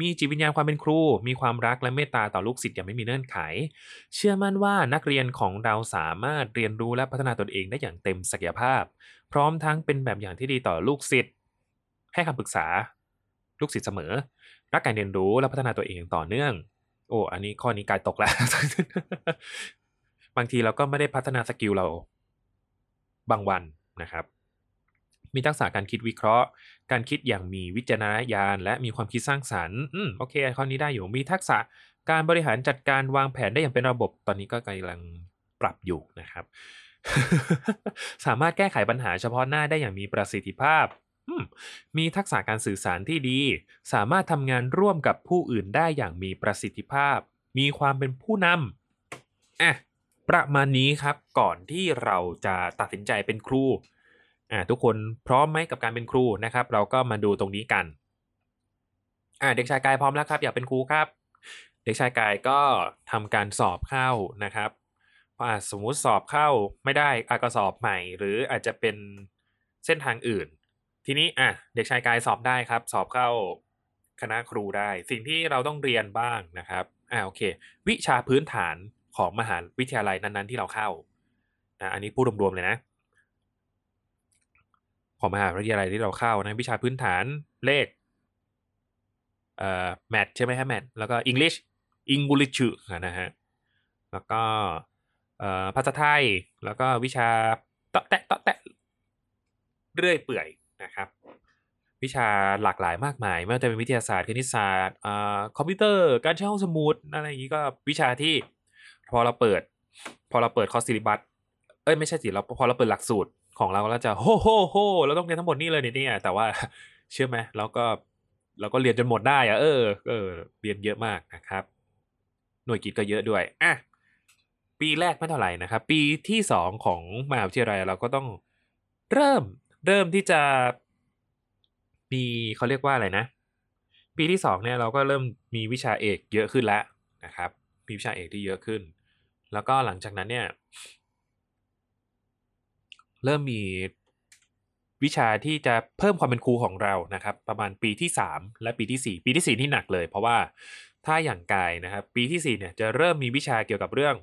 มีจิตวิญญาณความเป็นครู มีความรักและเมตตาต่อลูกศิษย์อย่างไม่มีเงื่อนไข เชื่อมั่นว่านักเรียนของเราสามารถเรียนรู้และพัฒนาตนเองได้อย่างเต็มศักยภาพ พร้อมทั้งเป็นแบบอย่างที่ดีต่อลูกศิษย์ให้คำปรึกษา ลูกศิษย์เสมอ รักการเรียนรู้และพัฒนาตัวเองต่อเนื่อง โอ้ อันนี้ข้อนี้กายตกแล้ว บางทีเราก็ไม่ได้พัฒนาสกิลเรา บางวันนะครับ มีทักษะการคิดวิเคราะห์ การคิดอย่างมีวิจารณญาณ และมีความคิดสร้างสรรค์ อืม โอเค ข้อนี้ได้อยู่ มีทักษะการบริหารจัดการวางแผนได้อย่างเป็นระบบ ตอนนี้ก็กำลังปรับอยู่นะครับ สามารถแก้ไขปัญหาเฉพาะหน้าได้อย่างมีประสิทธิภาพ มีทักษะการสื่อสารที่ดี สามารถทำงานร่วมกับผู้อื่นได้อย่างมีประสิทธิภาพ มีความเป็นผู้นำอะประมาณนี้ครับก่อนที่เราจะตัดสินใจเป็นครูอ่าทุกคนพร้อมไหมกับการเป็นครูนะครับ เราก็มาดูตรงนี้กันอ่าเด็กชายกายพร้อมแล้วครับ อยากเป็นครูครับ เด็กชายกายก็ทำการสอบเข้านะครับสมมุติสอบเข้าไม่ได้อาก็สอบใหม่ หรืออาจจะเป็นเส้นทางอื่น ทีนี้อะเด็กชายกายสอบได้ครับ สอบเข้าคณะครูได้ สิ่งที่เราต้องเรียนบ้างนะครับอ่าโอเค วิชาพื้นฐานของมหาวิทยาลัยนั้น ๆ ที่เราเข้านะอันนี้พูดรวมๆเลยนะ ของมหาวิทยาลัยที่เราเข้านะวิชาพื้นฐานเลขเอ่อแมทใช่ไหมฮะแมทแล้วก็อังกฤษอังกฤษนะฮะแล้วก็เอ่อภาษาไทยแล้วก็วิชาตะแตะตะแตะเรื่อยเปื่อย นะครับ วิชาหลากหลายมากมาย ไม่ว่าจะเป็นวิทยาศาสตร์คณิตศาสตร์คอมพิวเตอร์ การใช้ห้องสมุดอะไรอย่างนี้ก็วิชาที่พอเราเปิด พอเราเปิด course syllabus เอ้ยไม่ใช่สิเราพอเราเปิดหลักสูตรของเราแล้วจะโหโหโหเราต้องเรียนทั้งหมดนี่เลยเนี่ย แต่ว่าเชื่อไหมเราก็เราก็เรียนจนหมดได้อะเออเออเรียนเยอะมากนะครับ หน่วยกิตก็เยอะด้วยอะปีแรกไม่เท่าไหร่นะครับ ปีที่สองของมหาวิทยาลัยเราก็ต้องเริ่ม เริ่มที่จะมีเขาเรียกว่าอะไรนะ ปีที่สองเนี่ยเราก็เริ่มมีวิชาเอกเยอะขึ้นแล้วนะครับ มีวิชาเอกที่เยอะขึ้น แล้วก็หลังจากนั้นเนี่ย เริ่มมีวิชาที่จะเพิ่มความเป็นครูของเรานะครับ ประมาณปีที่สามและปีที่สี่ปีที่สี่ที่หนักเลย เพราะว่าถ้าอย่างกายนะครับ ปีที่สี่เนี่ยจะเริ่มมีวิชาเกี่ยวกับเรื่อง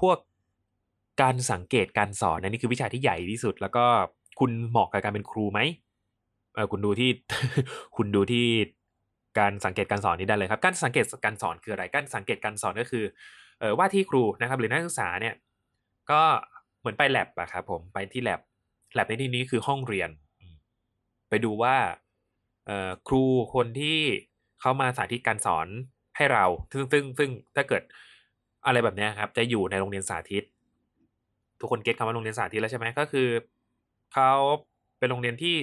พวกการสังเกตการสอนนนี่คือวิชาที่ใหญ่ที่สุด แล้วก็ คุณเหมาะกับการเป็นครูไหมเออคุณดูที่คุณดูที่การสังเกตการสอนนี้ได้เลยครับ การสังเกตการสอนคืออะไร การสังเกตการสอนก็คือเออว่าที่ครูนะครับ หรือนักศึกษาเนี่ย ก็เหมือนไปแลบอะครับผมไปที่แลบแลบในที่นี้คือห้องเรียน ไปดูว่าเออครูคนที่เขามาสาธิตการสอนให้เรา ซึ่งซึ่งซึ่งถ้าเกิดอะไรแบบนี้ครับ จะอยู่ในโรงเรียนสาธิต ทุกคนเก็ตคำว่าโรงเรียนสาธิตแล้วใช่ไหมก็คือ เขาเป็นโรงเรียนที่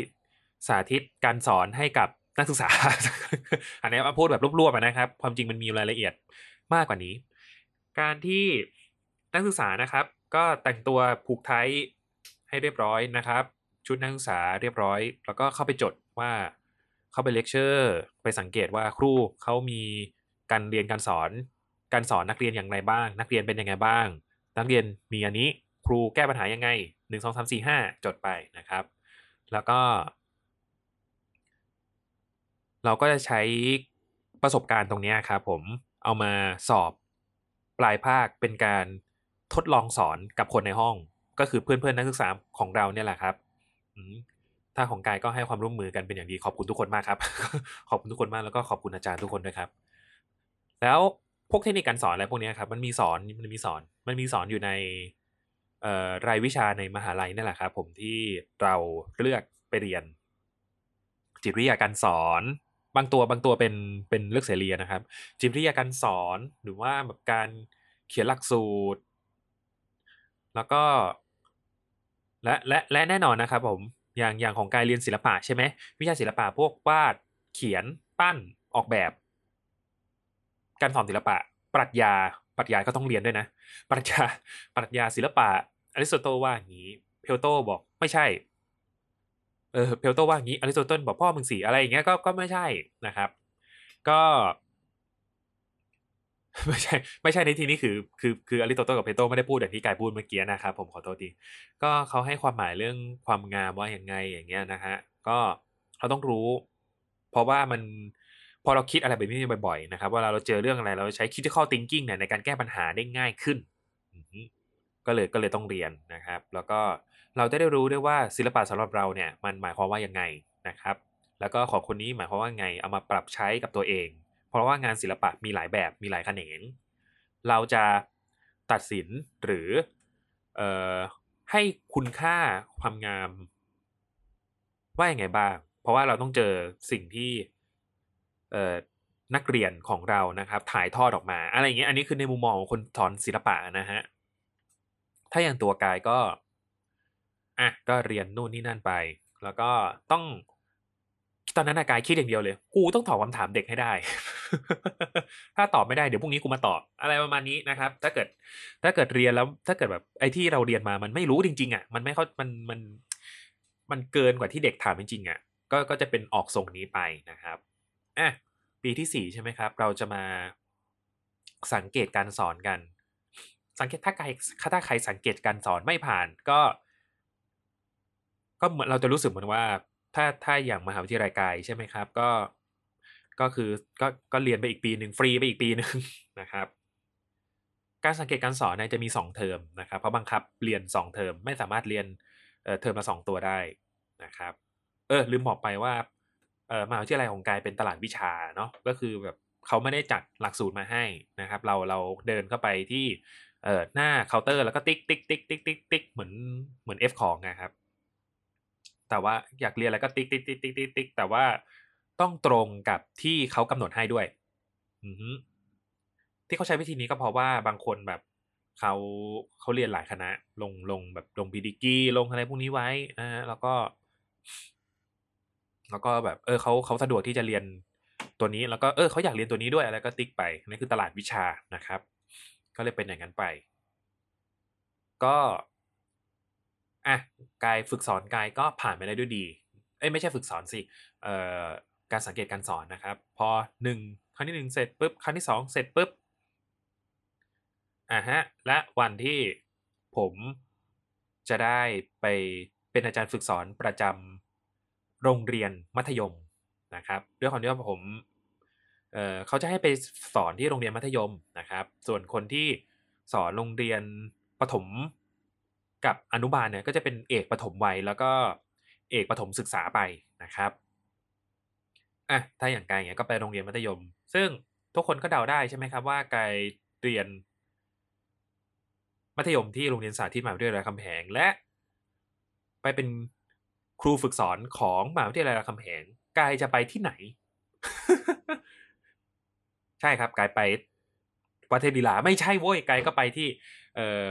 สาธิตการสอนให้กับนักศึกษา อันนี้มาพูดแบบรวบๆนะครับ ความจริงมันมีรายละเอียดมากกว่านี้ การที่นักศึกษานะครับ ก็แต่งตัวผูกไทยให้เรียบร้อยนะครับ ชุดนักศึกษาเรียบร้อย แล้วก็เข้าไปจดว่าเข้าไปเลคเชอร์ไปสังเกตว่าครูเขามีการเรียนการสอน การสอนนักเรียนอย่างไรบ้าง นักเรียนเป็นยังไงบ้าง นักเรียนมีอันนี้ ครูแก้ปัญหายังไงหนึ่งสองสามสี่ห้าจดไปนะครับ แล้วก็ เราก็จะใช้ประสบการณ์ตรงนี้ครับผมเอามาสอบปลายภาคเป็นการทดลองสอนกับคนในห้อง ก็คือเพื่อนเพื่อนนักศึกษาของเราเนี่ยแหละครับถ้าของกายก็ให้ความร่วมมือกันเป็นอย่างดีขอบคุณทุกคนมากครับ ขอบคุณทุกคนมากแล้วก็ขอบคุณอาจารย์ทุกคนด้วยครับ แล้วพวกเทคนิคการสอนอะไรพวกนี้ครับมันมีสอนมันมีสอนมันมีสอนอยู่ใน รายวิชาในมหาลัยนี่แหละครับผมที่เราเลือกไปเรียน จิตวิทยาการสอน บางตัวบางตัวเป็นเป็นเลือกเสรีนะครับ จิตวิทยาการสอนหรือว่าแบบการเขียนหลักสูตร แล้วก็และและและแน่นอนนะครับผมอย่างอย่างของการเรียนศิลปะใช่ไหมวิชาศิลปะพวกวาดเขียนปั้นออกแบบ การสอนศิลปะ ปรัชญา ปรัชญาก็ต้องเรียนด้วยนะ ปรัชญาปรัชญาศิลปะอริสโตเติลว่าอย่างนี้เพลโตบอกไม่ใช่เออเพลโตว่าอย่างนี้อริสโตเติลบอกพ่อมึงสิอะไรอย่างเงี้ยก็ก็ไม่ใช่นะครับ ก็ไม่ใช่ไม่ใช่ในที่นี้คือคือคืออริสโตเติลกับเพลโตไม่ได้พูดอย่างที่กายพูดเมื่อกี้นะครับผมขอโทษทีก็เขาให้ความหมายเรื่องความงามว่าอย่างไงอย่างเงี้ยนะฮะก็เราต้องรู้ เพราะว่ามัน พอเราคิดอะไรแบบนี้บ่อยๆนะครับเวลาเราเจอเรื่องอะไรเราใช้ critical thinking เนี่ยในการแก้ปัญหาได้ง่ายขึ้น ก็เลยก็เลยต้องเรียนนะครับ แล้วก็เราจะได้รู้ด้วยว่าศิลปะสำหรับเราเนี่ยมันหมายความว่ายังไงนะครับ แล้วก็ของคนนี้หมายความว่าไงเอามาปรับใช้กับตัวเอง เพราะว่างานศิลปะมีหลายแบบมีหลายแขนง เราจะตัดสินหรือเอ่อให้คุณค่าความงาม ว่าอย่างไงบ้าง เพราะว่าเราต้องเจอสิ่งที่ นักเรียนของเรานะครับ ถ่ายทอดออกมา อะไรอย่างเงี้ยอันนี้คือในมุมมองของคนสอนศิลปะนะฮะถ้าอย่างตัวกายก็อะก็เรียนนู่นนี่นั่นไป แล้วก็ต้องตอนนั้นกายคิดอย่างเดียวเลย กูต้องตอบคำถามเด็กให้ได้ ถ้าตอบไม่ได้เดี๋ยวพรุ่งนี้กูมาตอบ อะไรประมาณนี้นะครับ ถ้าเกิดถ้าเกิดเรียนแล้ว ถ้าเกิดแบบไอ้ที่เราเรียนมามันไม่รู้จริง ๆอะมันไม่เขามันมันมันเกินกว่าที่เด็กถามจริงๆอะก็ก็จะเป็นออกทรงนี้ไปนะครับ อะปีที่สี่ใช่ไหมครับ เราจะมาสังเกตการสอนกัน สังเกตถ้าใครถ้าใครสังเกตการสอนไม่ผ่านก็ ก็เหมือนเราจะรู้สึกเหมือนว่า ถ้าถ้าอย่างมหาวิทยาลัยกายใช่ไหมครับ ก็ก็คือก็ก็เรียนไปอีกปีหนึ่งฟรีไปอีกปีหนึ่งนะครับ การสังเกตการสอนเนี่ยจะมีสองเทอมนะครับเพราะบังคับเรียนสองเทอมไม่สามารถเรียนเทอมละสองตัวได้นะครับ เออลืมบอกไปว่า เออมหาวิทยาลัยของกายเป็นตลาดวิชาเนาะก็คือแบบเขาไม่ได้จัดหลักสูตรมาให้นะครับ เราเราเดินเข้าไปที่เออหน้าเคาน์เตอร์แล้วก็ติ๊กติ๊กติ๊กติ๊กติ๊กติ๊กเหมือนเหมือน F ของนะครับ แต่ว่าอยากเรียนอะไรก็ติ๊กติ๊กติ๊กติ๊กติ๊กติ๊กแต่ว่าต้องตรงกับที่เขากำหนดให้ด้วย อืที่เขาใช้วิธีนี้ก็เพราะว่าบางคนแบบเขาเขาเรียนหลายคณะ ลงลงแบบลง pre-degree ลงอะไรพวกนี้ไว้นะแล้วก็ แล้วก็แบบเออเขาเขาสะดวกที่จะเรียนตัวนี้แล้วก็เออเขาอยากเรียนตัวนี้ด้วยอะไรก็ติ๊กไปนี่คือตลาดวิชานะครับ ก็เลยเป็นอย่างนั้นไป ก็อะกายฝึกสอนกายก็ผ่านไปได้ด้วยดีเอ้ยไม่ใช่ฝึกสอนสิเอ่อการสังเกตการสอนนะครับ พอหนึ่งครั้งที่หนึ่งเสร็จปุ๊บครั้งที่สองเสร็จปุ๊บอะฮะและวันที่ผมจะได้ไปเป็นอาจารย์ฝึกสอนประจำ โรงเรียนมัธยมนะครับด้วยความที่ว่าผมเเขาจะให้ไปสอนที่โรงเรียนมัธยมนะครับ ส่วนคนที่สอนโรงเรียนประถมกับอนุบาลเนี่ยก็จะเป็นเอกปฐมวัยแล้วก็เอกปฐมศึกษาไปนะครับอะถ้าอย่างไกายเนี่ยก็ไปโรงเรียนมัธยม ซึ่งทุกคนก็เดาได้ใช่ไหมครับว่าไกายเรียน มัธยมที่โรงเรียนสาธิตมหาวิทยาลัยคำแหงและ ไปเป็น ครูฝึกสอนของมหาวิทยาลัยรามคำแหงกายจะไปที่ไหน ใช่ครับกายไปวัดเทพลีลาไม่ใช่โว้ยกายก็ไปที่เอ่อ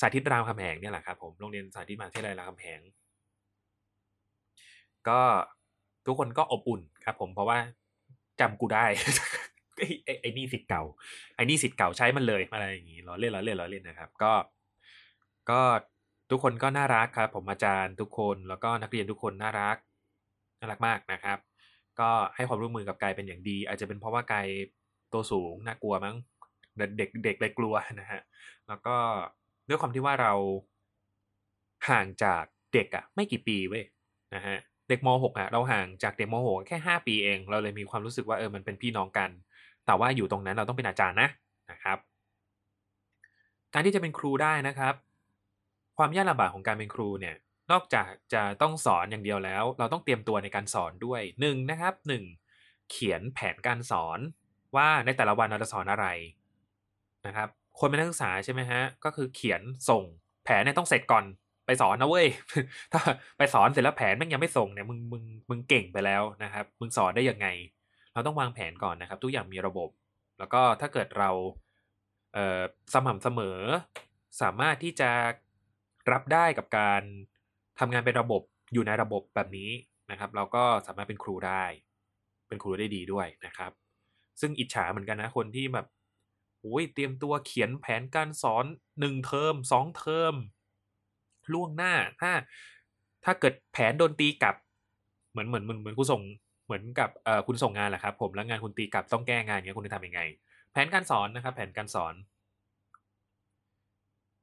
สาธิตรามคำแหงเนี่ยแหละครับผมโรงเรียนสาธิตมหาวิทยาลัยรามคำแหงก็ทุกคนก็อบอุ่นครับ ผมเพราะว่าจำกูได้ไอ้ไอ้ไอนี่สิทธิ์เก่าไอ้นี่สิทธิ์เก่าใช้มันเลยอะไรอย่างงี้ล้อเล่นล้อเล่นล้อเล่นนะครับ ก็ก็ ทุกคนก็น่ารักครับ ผมอาจารย์ทุกคนแล้วก็นักเรียนทุกคนน่ารักน่ารักมากนะครับ ก็ให้ความร่วมมือกับกายเป็นอย่างดี อาจจะเป็นเพราะว่ากายตัวสูงน่ากลัวมั้งเด็กเด็กเด็กลยกลัวนะฮะแล้วก็ด้วยความที่ว่าเราห่างจากเด็กอะไม่กี่ปีเว้ยนะฮะเด็กม .6 อะเราห่างจากเด็กม .6 แค่ 5 ปีเอง เราเลยมีความรู้สึกว่าเออมันเป็นพี่น้องกัน แต่ว่าอยู่ตรงนั้นเราต้องเป็นอาจารย์นะนะครับ การที่จะเป็นครูได้นะครับ ความยากลำบากของการเป็นครูเนี่ยนอกจากจะต้องสอนอย่างเดียวแล้ว เราต้องเตรียมตัวในการสอนด้วยหนึ่งนะครับหนึ่งเขียนแผนการสอนว่าในแต่ละวันเราจะสอนอะไรนะครับ คนเป็นนักศึกษาใช่ไหมฮะก็คือเขียนส่งแผนเนี่ยต้องเสร็จก่อนไปสอนนะเว้ย ถ้าไปสอนเสร็จแล้วแผนแม่งยังไม่ส่งเนี่ยมึงมึงมึงเก่งไปแล้วนะครับ มึงสอนได้ยังไง เราต้องวางแผนก่อนนะครับ ทุกอย่างมีระบบ แล้วก็ถ้าเกิดเราเสม่ำเสมอ สามารถที่จะ รับได้กับการทำงานเป็นระบบอยู่ในระบบแบบนี้นะครับ เราก็สามารถเป็นครูได้ เป็นครูได้ดีด้วยนะครับ ซึ่งอิจฉาเหมือนกันนะคนที่แบบโอ้ยเตรียมตัวเขียนแผนการสอนหนึ่งเทอมสองเทอมล่วงหน้าถ้าถ้าเกิดแผนโดนตีกลับ เหมือนเหมือนเหมือนเหมือนคุณส่งเหมือนกับเอ่อคุณส่งงานแหละครับ ผมแล้วงานคุณตีกลับต้องแก้งานเงี้ยคุณจะทำยังไง แผนการสอนนะครับ แผนการสอน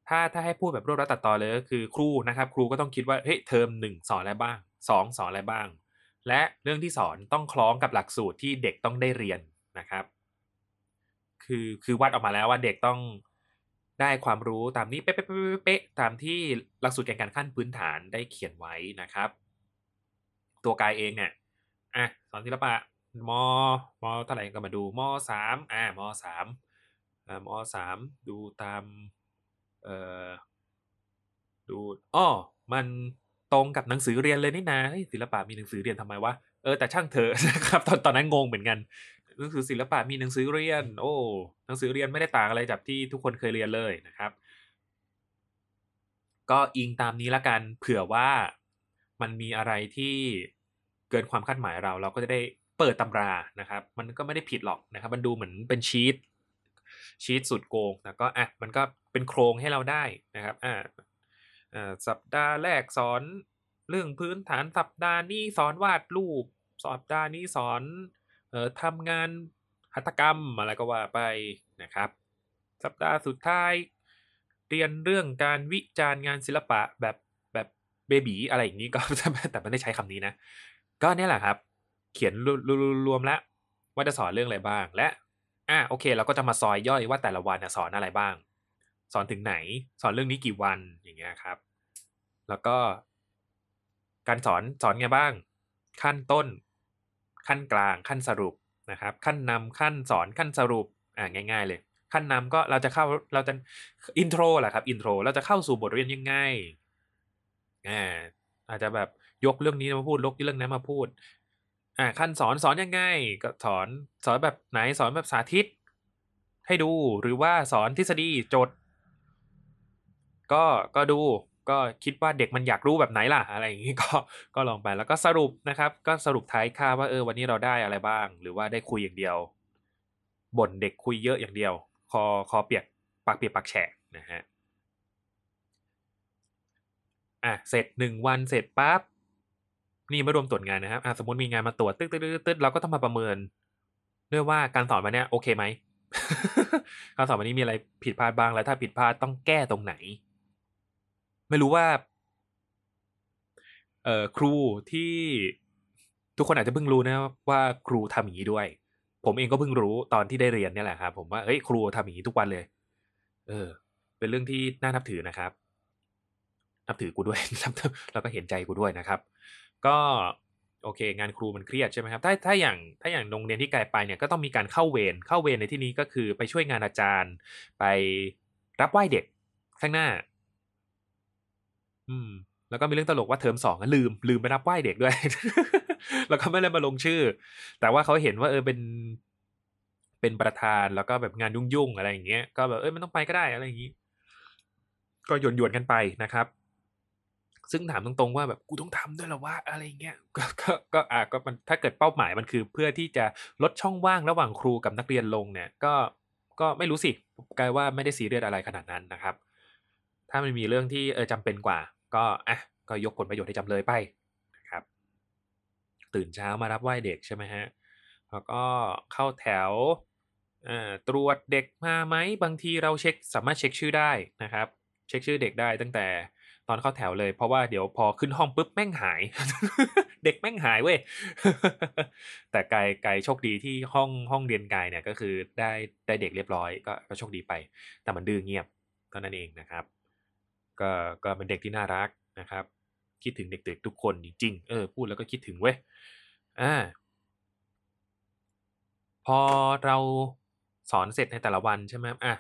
ถ้าถ้าให้พูดแบบรวบรัดตัดต่อเลยก็คือครูนะครับ ครูก็ต้องคิดว่าเฮ้ยเทอมหนึ่งสอนอะไรบ้างสองสอนอะไรบ้าง และเรื่องที่สอนต้องคล้องกับหลักสูตรที่เด็กต้องได้เรียนนะครับ คือคือวัดออกมาแล้วว่าเด็กต้องได้ความรู้ตามนี้เป๊ะเป๊ะเป๊ะเป๊ะตามที่หลักสูตรแกนการขั้นพื้นฐานได้เขียนไว้นะครับ ตัวกายเองเนี่ยอะสอนศิลปะมมเท่าไหร่ก็มาดูมสามอ่ามสามอ่ามสามดูตาม เออดูอ้อมันตรงกับหนังสือเรียนเลยนี่นะเฮ้ยศิลปะมีหนังสือเรียนทำไมวะเออแต่ช่างเถอะนะครับตอนตอนนั้นงงเหมือนกันหนังสือศิลปะมีหนังสือเรียน โอ้หนังสือเรียนไม่ได้ต่างอะไรจากที่ทุกคนเคยเรียนเลยนะครับ ก็อิงตามนี้ละกันเผื่อว่ามันมีอะไรที่เกินความคาดหมายเรา เราก็จะได้เปิดตำรานะครับ มันก็ไม่ได้ผิดหรอกนะครับ มันดูเหมือนเป็นชีตชีตสุดโกงแล้วก็อะมันก็ เป็นโครงให้เราได้นะครับอ่าสัปดาห์แรกสอนเรื่องพื้นฐานสัปดาห์นี้สอนวาดรูป สัปดาห์นี้สอนเอ่อทำงานหัตถกรรมอะไรก็ว่าไปนะครับ สัปดาห์สุดท้ายเรียนเรื่องการวิจารณ์งานศิลปะแบบแบบเบบีอะไรอย่างนี้ก็แต่ไม่ได้ใช้คำนี้นะ ก็เนี่ยแหละครับ เขียนรวมแล้วว่าจะสอนเรื่องอะไรบ้าง และอะโอเค เราก็จะมาซอยย่อยว่าแต่ละวันสอนอะไรบ้าง สอนถึงไหน สอนเรื่องนี้กี่วันอย่างเงี้ยครับ แล้วก็การสอนสอนไงบ้าง ขั้นต้น ขั้นกลางขั้นสรุปนะครับ ขั้นนำขั้นสอนขั้นสรุปอ่าง่าย ๆ เลย ขั้นนำก็เราจะเข้าเราจะ intro แหละครับ intro เราจะเข้าสู่บทเรียนยังไงอ่าอาจจะแบบยกเรื่องนี้มาพูดยกเรื่องนั้นมาพูดอ่าขั้นสอนสอนยังไงก็สอนสอนแบบไหนสอนแบบสาธิต ให้ดูหรือว่าสอนทฤษฎีโจทย์ ก็ก็ดูก็คิดว่าเด็กมันอยากรู้แบบไหนล่ะอะไรอย่างนี้ก็ก็ลองไปแล้วก็สรุปนะครับ ก็สรุปท้ายค่าว่าเออวันนี้เราได้อะไรบ้าง หรือว่าได้คุยอย่างเดียวบ่นเด็กคุยเยอะอย่างเดียว คอคอเปียกปากเปียกปากแฉะนะฮะอะเสร็จหนึ่งวันเสร็จปั๊บนี่ไม่รวมตรวจงานนะครับอะสมมติมีงานมาตรวจตึ๊ดตึ๊ดตึ๊ดตึ๊ดเราก็ต้องมาประเมิน ด้วยว่าการสอนวันนี้โอเคไหมการสอนวันนี้มีอะไรผิดพลาดบ้างแล้วถ้าผิดพลาดต้องแก้ตรงไหน ไม่รู้ว่า เอ่อครูที่ทุกคนอาจจะเพิ่งรู้นะว่าครูทำอย่างนี้ด้วย ผมเองก็เพิ่งรู้ตอนที่ได้เรียนเนี่ยแหละครับ ผมว่าเฮ้ยครูทำอย่างนี้ทุกวันเลย เออ เป็นเรื่องที่น่านับถือนะครับ นับถือกูด้วยแล้วก็เห็นใจกูด้วยนะครับ ก็โอเค งานครูมันเครียดใช่ไหมครับ ถ้าถ้าอย่างถ้าอย่างโรงเรียนที่ไกลไปเนี่ยก็ต้องมีการเข้าเวรเข้าเวรในที่นี้ก็คือไปช่วยงานอาจารย์ ไปรับไหว้เด็กข้างหน้า อืมแล้วก็มีเรื่องตลกว่าเทอมสองลืม ลืมไปรับไหว้เด็กด้วย แล้วก็ไม่ได้มาลงชื่อ แต่ว่าเขาเห็นว่าเออเป็น เป็นประธานแล้วก็แบบงานยุ่งๆอะไรอย่างเงี้ย ก็แบบเออมันต้องไปก็ได้อะไรอย่างงี้ ก็หยวนๆกันไปนะครับ ซึ่งถามตรงๆว่าแบบกูต้องทำด้วยหรอวะอะไรเงี้ย ก็ก็ก็อะก็มันถ้าเกิดเป้าหมายมันคือ เพื่อที่จะลดช่องว่างระหว่างครูกับนักเรียนลงเนี่ย ก็ก็ไม่รู้สิกลายว่าไม่ได้ซีเรียสอะไรขนาดนั้นนะครับ ถ้ามันมีเรื่องที่เออจำเป็นกว่า ก็อะก็ยกผลประโยชน์ให้จำเลยไปนะครับ ตื่นเช้ามารับไหว้เด็กใช่ไหมฮะแล้วก็เข้าแถวตรวจเด็กมาไหมบางทีเราเช็คสามารถเช็คชื่อได้นะครับ เช็คชื่อเด็กได้ตั้งแต่ตอนเข้าแถวเลย เพราะว่าเดี๋ยวพอขึ้นห้องปุ๊บแม่งหาย เด็กแม่งหายเว้ยแต่กายกายโชคดีที่ห้องห้องเรียนกายเนี่ยก็คือได้ได้เด็กเรียบร้อยก็ก็โชคดีไป แต่มันดื้อเงียบเท่านั้นเองนะครับ ก็ก็เป็นเด็กที่น่ารักนะครับ คิดถึงเด็กๆทุกคนจริงๆเออพูดแล้วก็คิดถึงเว้ยอ่าพอเราสอนเสร็จในแต่ละวันใช่ไหมอะ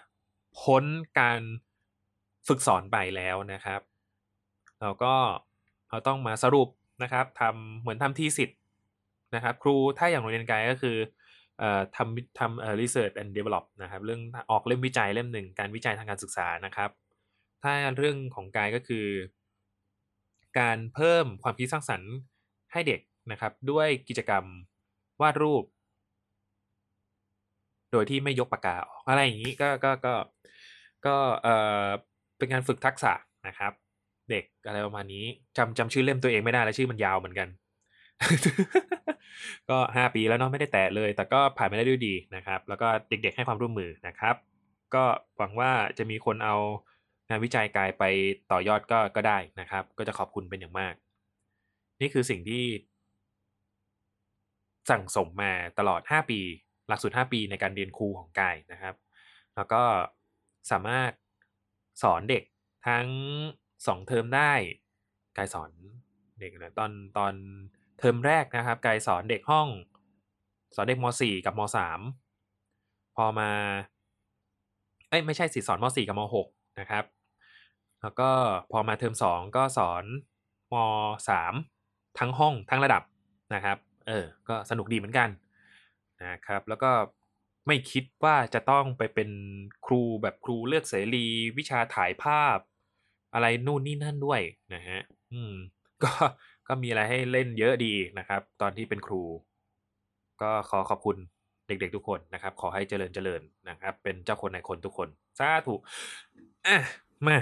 พ้นการฝึกสอนไปแล้วนะครับ เราก็เราต้องมาสรุปนะครับทำเหมือนทำที่สิทธ์นะครับ ครูถ้าอย่างโรงเรียนไกายก็คือทำทำ research and develop นะครับ เรื่องออกเล่มวิจัยเล่มหนึ่งการวิจัยทางการศึกษานะครับ ถ้าเรื่องของกายก็คือ การเพิ่มความคิดสร้างสรรค์ให้เด็กนะครับ ด้วยกิจกรรมวาดรูป โดยที่ไม่ยกปากกาออกอะไรอย่างนี้ก็ก็ก็ก็เอ่อเป็นการฝึกทักษะนะครับ เด็กอะไรประมาณนี้จำจำชื่อเล่มตัวเองไม่ได้แล้วชื่อมันยาวเหมือนกัน ก็ห้าปีแล้วเนาะไม่ได้แตะเลย แต่ก็ผ่านไปได้ด้วยดีนะครับ แล้วก็เด็กๆให้ความร่วมมือนะครับ ก็หวังว่าจะมีคนเอา งานวิจัยกายไปต่อยอดก็ก็ได้นะครับ ก็จะขอบคุณเป็นอย่างมาก นี่คือสิ่งที่ สั่งสมมาตลอด 5 ปี หลักสูตร 5 ปีในการเรียนครูของกายนะครับ แล้วก็สามารถสอนเด็กทั้ง 2 เทอมได้กายสอนเด็กนะตอนตอนเทอมแรกนะครับกายสอนเด็กห้อง สอนเด็กม .4 กับม .3 พอมาเอ้ยไม่ใช่สิสอนม .4 กับม .6 นะครับ แล้วก็พอมาเทอม2ก็สอนม .3 ทั้งห้องทั้งระดับนะครับ เออ ก็สนุกดีเหมือนกันนะครับ แล้วก็ไม่คิดว่าจะต้องไปเป็นครูแบบครูเลือกเสรี วิชาถ่ายภาพ อะไรนู่นนี่นั่นด้วยนะฮะ อืม ก็ก็มีอะไรให้เล่นเยอะดีนะครับ ตอนที่เป็นครู ก็ขอขอบคุณเด็กๆทุกคนนะครับ ขอให้เจริญเจริญนะครับ เป็นเจ้าคนในคนทุกคนสาธุอะมา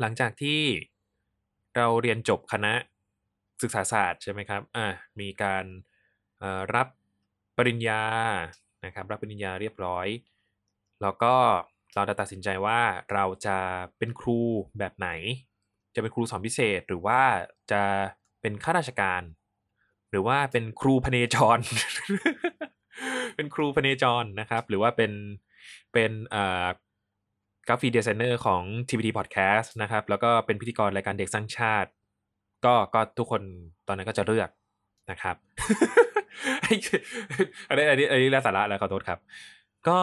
หลังจากที่เราเรียนจบคณะศึกษาศาสตร์ใช่ไหมครับ อ่า มีการรับปริญญา นะครับ รับปริญญาเรียบร้อย แล้วก็เราจะตัดสินใจว่าเราจะเป็นครูแบบไหน จะเป็นครูสอนพิเศษ หรือว่าจะเป็นข้าราชการ หรือว่าเป็นครูพเนจร เป็นครูพเนจรนะครับ หรือว่าเป็น เป็นอ่า กราฟิกดีไซเนอร์ของ TPT Podcast นะครับ แล้วก็เป็นพิธีกรรายการเด็กสร้างชาติ ก็ก็ทุกคนตอนนั้นก็จะเลือกนะครับ อันนี้อันนี้อันนี้ละสาระแล้วขอโทษครับ ก็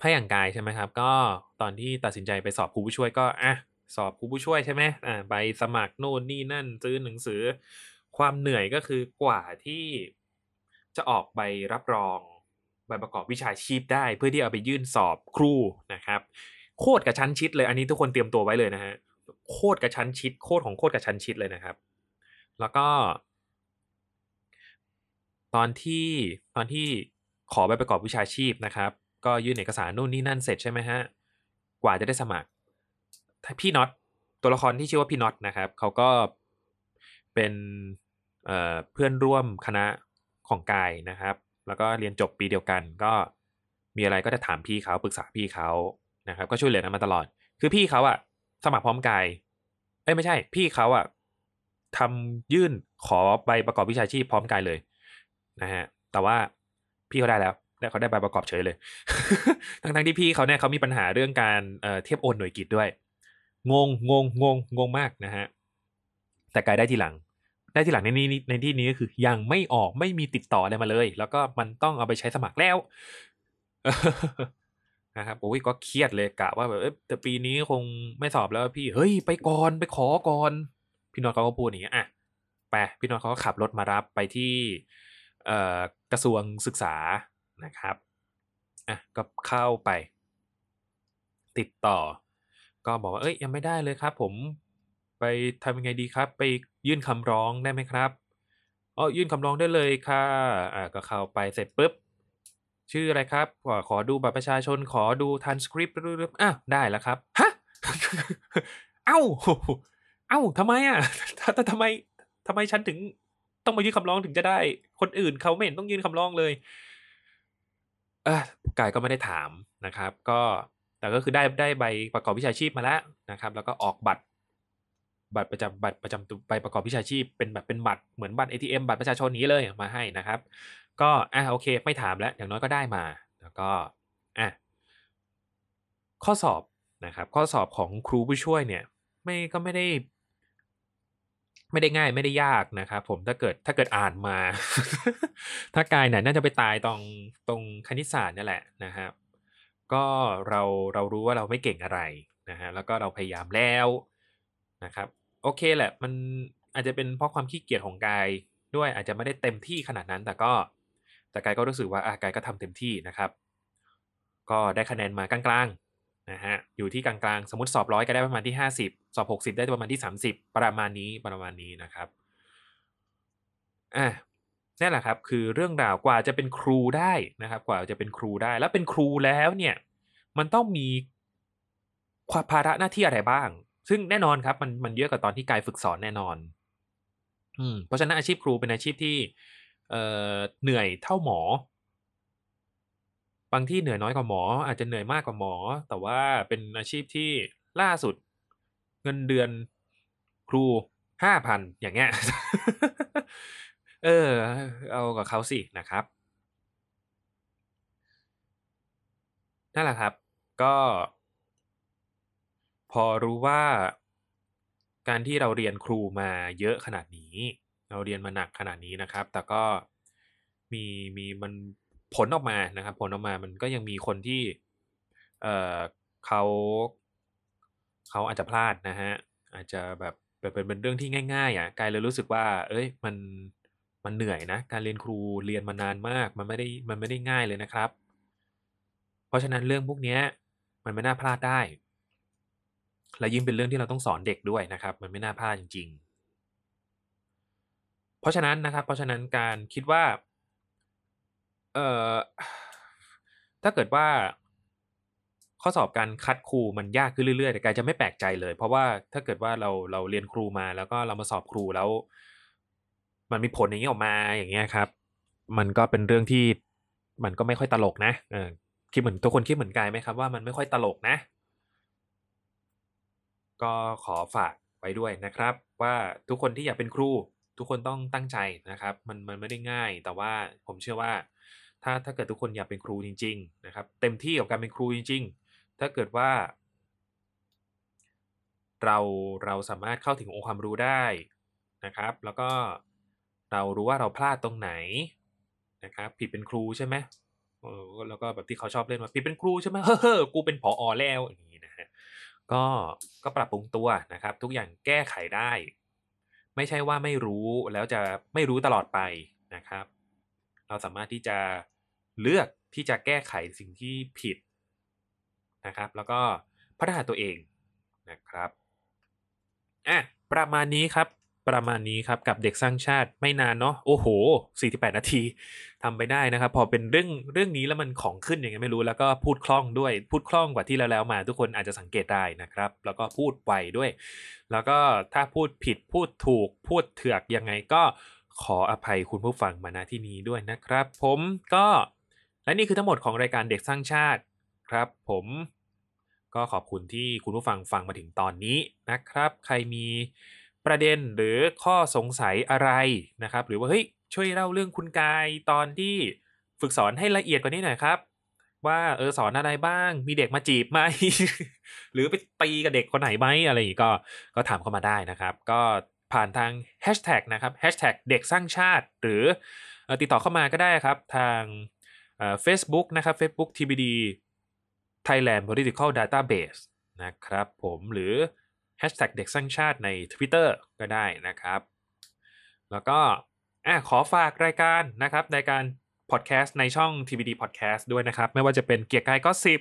ถ้าอย่างกายใช่ไหมครับ ก็ตอนที่ตัดสินใจไปสอบครูผู้ช่วยก็อะสอบครูผู้ช่วยใช่ไหมอ่าใบสมัครโน่นนี่นั่นซื้อหนังสือ ความเหนื่อยก็คือกว่าที่จะออกใบรับรอง บประกอบวิชาชีพได้ เพื่อที่เอาไปยื่นสอบครูนะครับ โคตรกระชั้นชิดเลยอันนี้ทุกคนเตรียมตัวไว้เลยนะฮะโคตรกระชั้นชิดโคตรของโคตรกระชั้นชิดเลยนะครับ แล้วก็ ตอนที่ตอนที่ขอใบประกอบวิชาชีพนะครับ ก็ยื่นเอกสารนู่นนี่นั่นเสร็จใช่ไหมฮะกว่าจะได้สมัครพี่น็อตตัวละครที่ชื่อว่าพี่น็อตนะครับเขาก็เป็นเเพื่อนร่วมคณะของกายนะครับ แล้วก็เรียนจบปีเดียวกัน ก็มีอะไรก็จะถามพี่เขาปรึกษาพี่เขานะครับ ก็ช่วยเหลือกันมาตลอด คือพี่เขาอะสมัครพร้อมกายเอ้ยไม่ใช่ พี่เขาอะทำยื่นขอใบประกอบวิชาชีพพร้อมกายเลยนะฮะแต่ว่าพี่เขาได้แล้วได้เขาได้ใบประกอบเฉยเลย ทั้งทั้งที่พี่เขาเนี่ยเขามีปัญหาเรื่องการเเทียบโอนหน่วยกิจด้วย งงงงงงงมากนะฮะแต่กายได้ทีหลัง ได้ทีหลังในนี้ในที่นี้ก็คือยังไม่ออกไม่มีติดต่ออะไรมาเลย แล้วก็มันต้องเอาไปใช้สมัครแล้วนะครับโอ้ยก็เครียดเลยกะว่าแบบเออแต่ปีนี้คงไม่สอบแล้วพี่เฮ้ยไปก่อนไปขอก่อน พี่นนท์เขาก็พูดอย่างนี้อะไปพี่นนท์เขาก็ขับรถมารับไปที่เอ่อกระทรวงศึกษานะครับอะก็เข้าไป ติดต่อ ก็บอกว่าเอ้ยยังไม่ได้เลยครับ ผม ไปทำยังไงดีครับ ไปยื่นคำร้องได้ไหมครับ?อ๋อยื่นคำร้องได้เลยค่ะอ่าก็เข้าไปเสร็จปุ๊บชื่ออะไรครับ?ขอขอดูบัตรประชาชนขอดู transcript รึบๆๆอาได้แล้วครับฮะเ!อ้าวอ้าทำไมอะ?ทททำไมทำไมฉันถึงต้องมายื่นคำร้องถึงจะได้ คนอื่นเขาไม่เห็นต้องยื่นคำร้องเลยอากายก็ไม่ได้ถามนะครับ ก็แต่ก็คือได้ได้ใบประกอบวิชาชีพมาแล้วนะครับ แล้วก็ออกบัตร บัตรประจำบัตรประจำตุใบประกอบวิชาชีพเป็นแบบเป็นบัตรเหมือนบัตร ATM บัตรประชาชนอย่างงี้เลยมาให้นะครับ ก็อาโอเค ไม่ถามแล้วอย่างน้อยก็ได้มา แล้วก็อาข้อสอบนะครับ ข้อสอบของครูผู้ช่วยเนี่ย ไม่ก็ไม่ได้ ไม่ได้ง่ายไม่ได้ยากนะครับผมถ้าเกิดถ้าเกิดอ่านมา ถ้ากายเนี่ยน่าจะไปตายตองตรงคณิตศาสตร์นี่แหละนะครับ ก็เราเรารู้ว่าเราไม่เก่งอะไรนะครับแล้วก็เราพยายามแล้วนะครับ โอเคแหละ มันอาจจะเป็นเพราะความขี้เกียจของกายด้วยอาจจะไม่ได้เต็มที่ขนาดนั้น แต่ก็ แต่กายก็รู้สึกว่าอากายก็ทำเต็มที่นะครับ ก็ได้คะแนนมากลางๆนะครับอยู่ที่กลางๆ สมมติสอบ100ก็ได้ประมาณที่ 50 สอบ 60 ได้ประมาณที่ 30 ประมาณนี้ประมาณนี้นะครับอ่านั่นแหละครับ คือเรื่องราวกว่าจะเป็นครูได้นะครับ กว่าจะเป็นครูได้ แล้วเป็นครูแล้วเนี่ย มันต้องมีความภาระหน้าที่อะไรบ้าง ซึ่งแน่นอนครับมันมันเยอะกว่าตอนที่กายฝึกสอนแน่นอน อืมเพราะฉะนั้นอาชีพครูเป็นอาชีพที่ เอ่อเหนื่อยเท่าหมอ บางที่เหนื่อยน้อยกว่าหมอ อาจจะเหนื่อยมากกว่าหมอ แต่ว่าเป็นอาชีพที่ล่าสุด เงินเดือนครู5,000อย่างเงี้ย เออ เอากับเขาสินะครับนั่นแหละครับ ก็ พอรู้ว่า การที่เราเรียนครูมาเยอะขนาดนี้ เราเรียนมาหนักขนาดนี้นะครับ แต่ก็มีมีมันผลออกมานะครับ ผลออกมามันก็ยังมีคนที่ เอ่อเขาเขาอาจจะพลาดนะครับอาจจะแบบเป็นเป็นเรื่องที่ง่ายๆอะกายเลยรู้สึกว่าเฮ้ยมันมันเหนื่อยนะ การเรียนครูเรียนมานานมาก มันไม่ได้มันไม่ได้ง่ายเลยนะครับ เพราะฉะนั้นเรื่องพวกนี้มันไม่น่าพลาดได้ และยิ่งเป็นเรื่องที่เราต้องสอนเด็กด้วยนะครับ มันไม่น่าพลาดจริง ๆ เพราะฉะนั้นนะครับ เพราะฉะนั้นการคิดว่าเอ่อถ้าเกิดว่า ข้อสอบการคัดครูมันยากขึ้นเรื่อยๆแต่กายจะไม่แปลกใจเลย เพราะว่าถ้าเกิดว่าเราเราเรียนครูมาแล้วก็เรามาสอบครูแล้ว มันมีผลอย่างงี้ออกมาอย่างเงี้ยครับ มันก็เป็นเรื่องที่มันก็ไม่ค่อยตลกนะเออคิดเหมือนทุกคนคิดเหมือนกายไหมครับว่ามันไม่ค่อยตลกนะ? ก็ขอฝากไว้ด้วยนะครับ ว่าทุกคนที่อยากเป็นครู ทุกคนต้องตั้งใจนะครับ มันมันไม่ได้ง่าย แต่ว่าผมเชื่อว่า ถ้าถ้าเกิดทุกคนอยากเป็นครูจริง ๆ นะครับ เต็มที่กับการเป็นครูจริง ๆ ถ้าเกิดว่า เราเราสามารถเข้าถึงองค์ความรู้ได้นะครับ แล้วก็เรารู้ว่าเราพลาดตรงไหนนะครับ ผิดเป็นครูใช่ไหมแล้วก็แบบที่เขาชอบเล่นว่าผิดเป็นครูใช่ไหมเฮ่อกูเป็นผอ.แล้วอย่างงี้ ก็ก็ปรับปรุงตัวนะครับ ทุกอย่างแก้ไขได้ ไม่ใช่ว่าไม่รู้แล้วจะไม่รู้ตลอดไปนะครับ เราสามารถที่จะเลือกที่จะแก้ไขสิ่งที่ผิดนะครับ แล้วก็พัฒนาตัวเองนะครับอะประมาณนี้ครับ ประมาณนี้ครับกับเด็กสร้างชาติไม่นานเนาะโอ้โฮ48 นาทีทำไปได้นะครับ พอเป็นเรื่องเรื่องนี้แล้วมันของขึ้นยังไงไม่รู้แล้วก็พูดคล่องด้วยพูดคล่องกว่าที่แล้วๆมา ทุกคนอาจจะสังเกตได้นะครับ แล้วก็พูดไวด้วย แล้วก็ถ้าพูดผิดพูดถูกพูดเถือกยังไงก็ขออภัยคุณผู้ฟังมาณที่นี้ด้วยนะครับ ผมก็และนี่คือทั้งหมดของรายการเด็กสร้างชาติครับ ผมก็ขอบคุณที่คุณผู้ฟังฟังมาถึงตอนนี้นะครับ ใครมี ประเด็นหรือข้อสงสัยอะไรนะครับ หรือว่าเฮ้ยช่วยเล่าเรื่องคุณกายตอนที่ฝึกสอนให้ละเอียดกว่านี้หน่อยครับ ว่าเออสอนอะไรบ้าง มีเด็กมาจีบไหม หรือไปตีกับเด็กคนไหนไหมอะไรอย่างงี้ก็ก็ถามเข้ามาได้นะครับ ก็ผ่านทางแฮชแท็กนะครับแฮชแท็กเด็กสร้างชาติ หรือออติดต่อเข้ามาก็ได้ครับ ทางเฟซบุ๊กนะครับเฟซบุ๊ก TBD Thailand Political Database นะครับผมหรือ เด็กสร้างชาติใน Twitter ก็ได้นะครับ แล้วก็อาขอฝากรายการนะครับรายการพอดแคสต์ในช่อง TBD Podcast ด้วยนะครับ ไม่ว่าจะเป็นเกียกกาย Gossip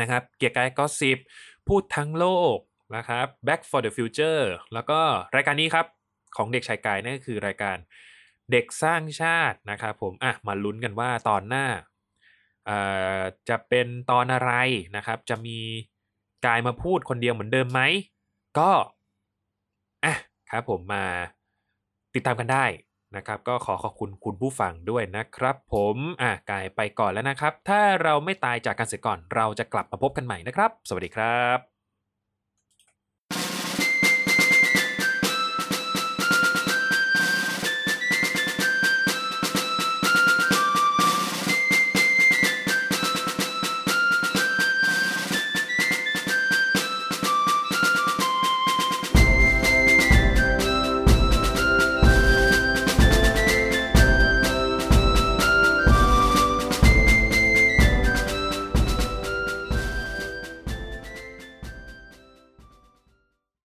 นะครับเกียกกาย Gossipพูดทั้งโลกนะครับ Back for the Future แล้วก็รายการนี้ครับ ของเด็กชายกายนั่นก็คือรายการเด็กสร้างชาตินะครับผมอะมาลุ้นกันว่าตอนหน้าจะเป็นตอนอะไรนะครับ จะมี กายมาพูดคนเดียวเหมือนเดิมไหม ก็อะครับผมมาติดตามกันได้นะครับ ก็ขอขอบคุณคุณผู้ฟังด้วยนะครับ ผมอะกายไปก่อนแล้วนะครับ ถ้าเราไม่ตายจากการเสียก่อนเราจะกลับมาพบกันใหม่นะครับ สวัสดีครับ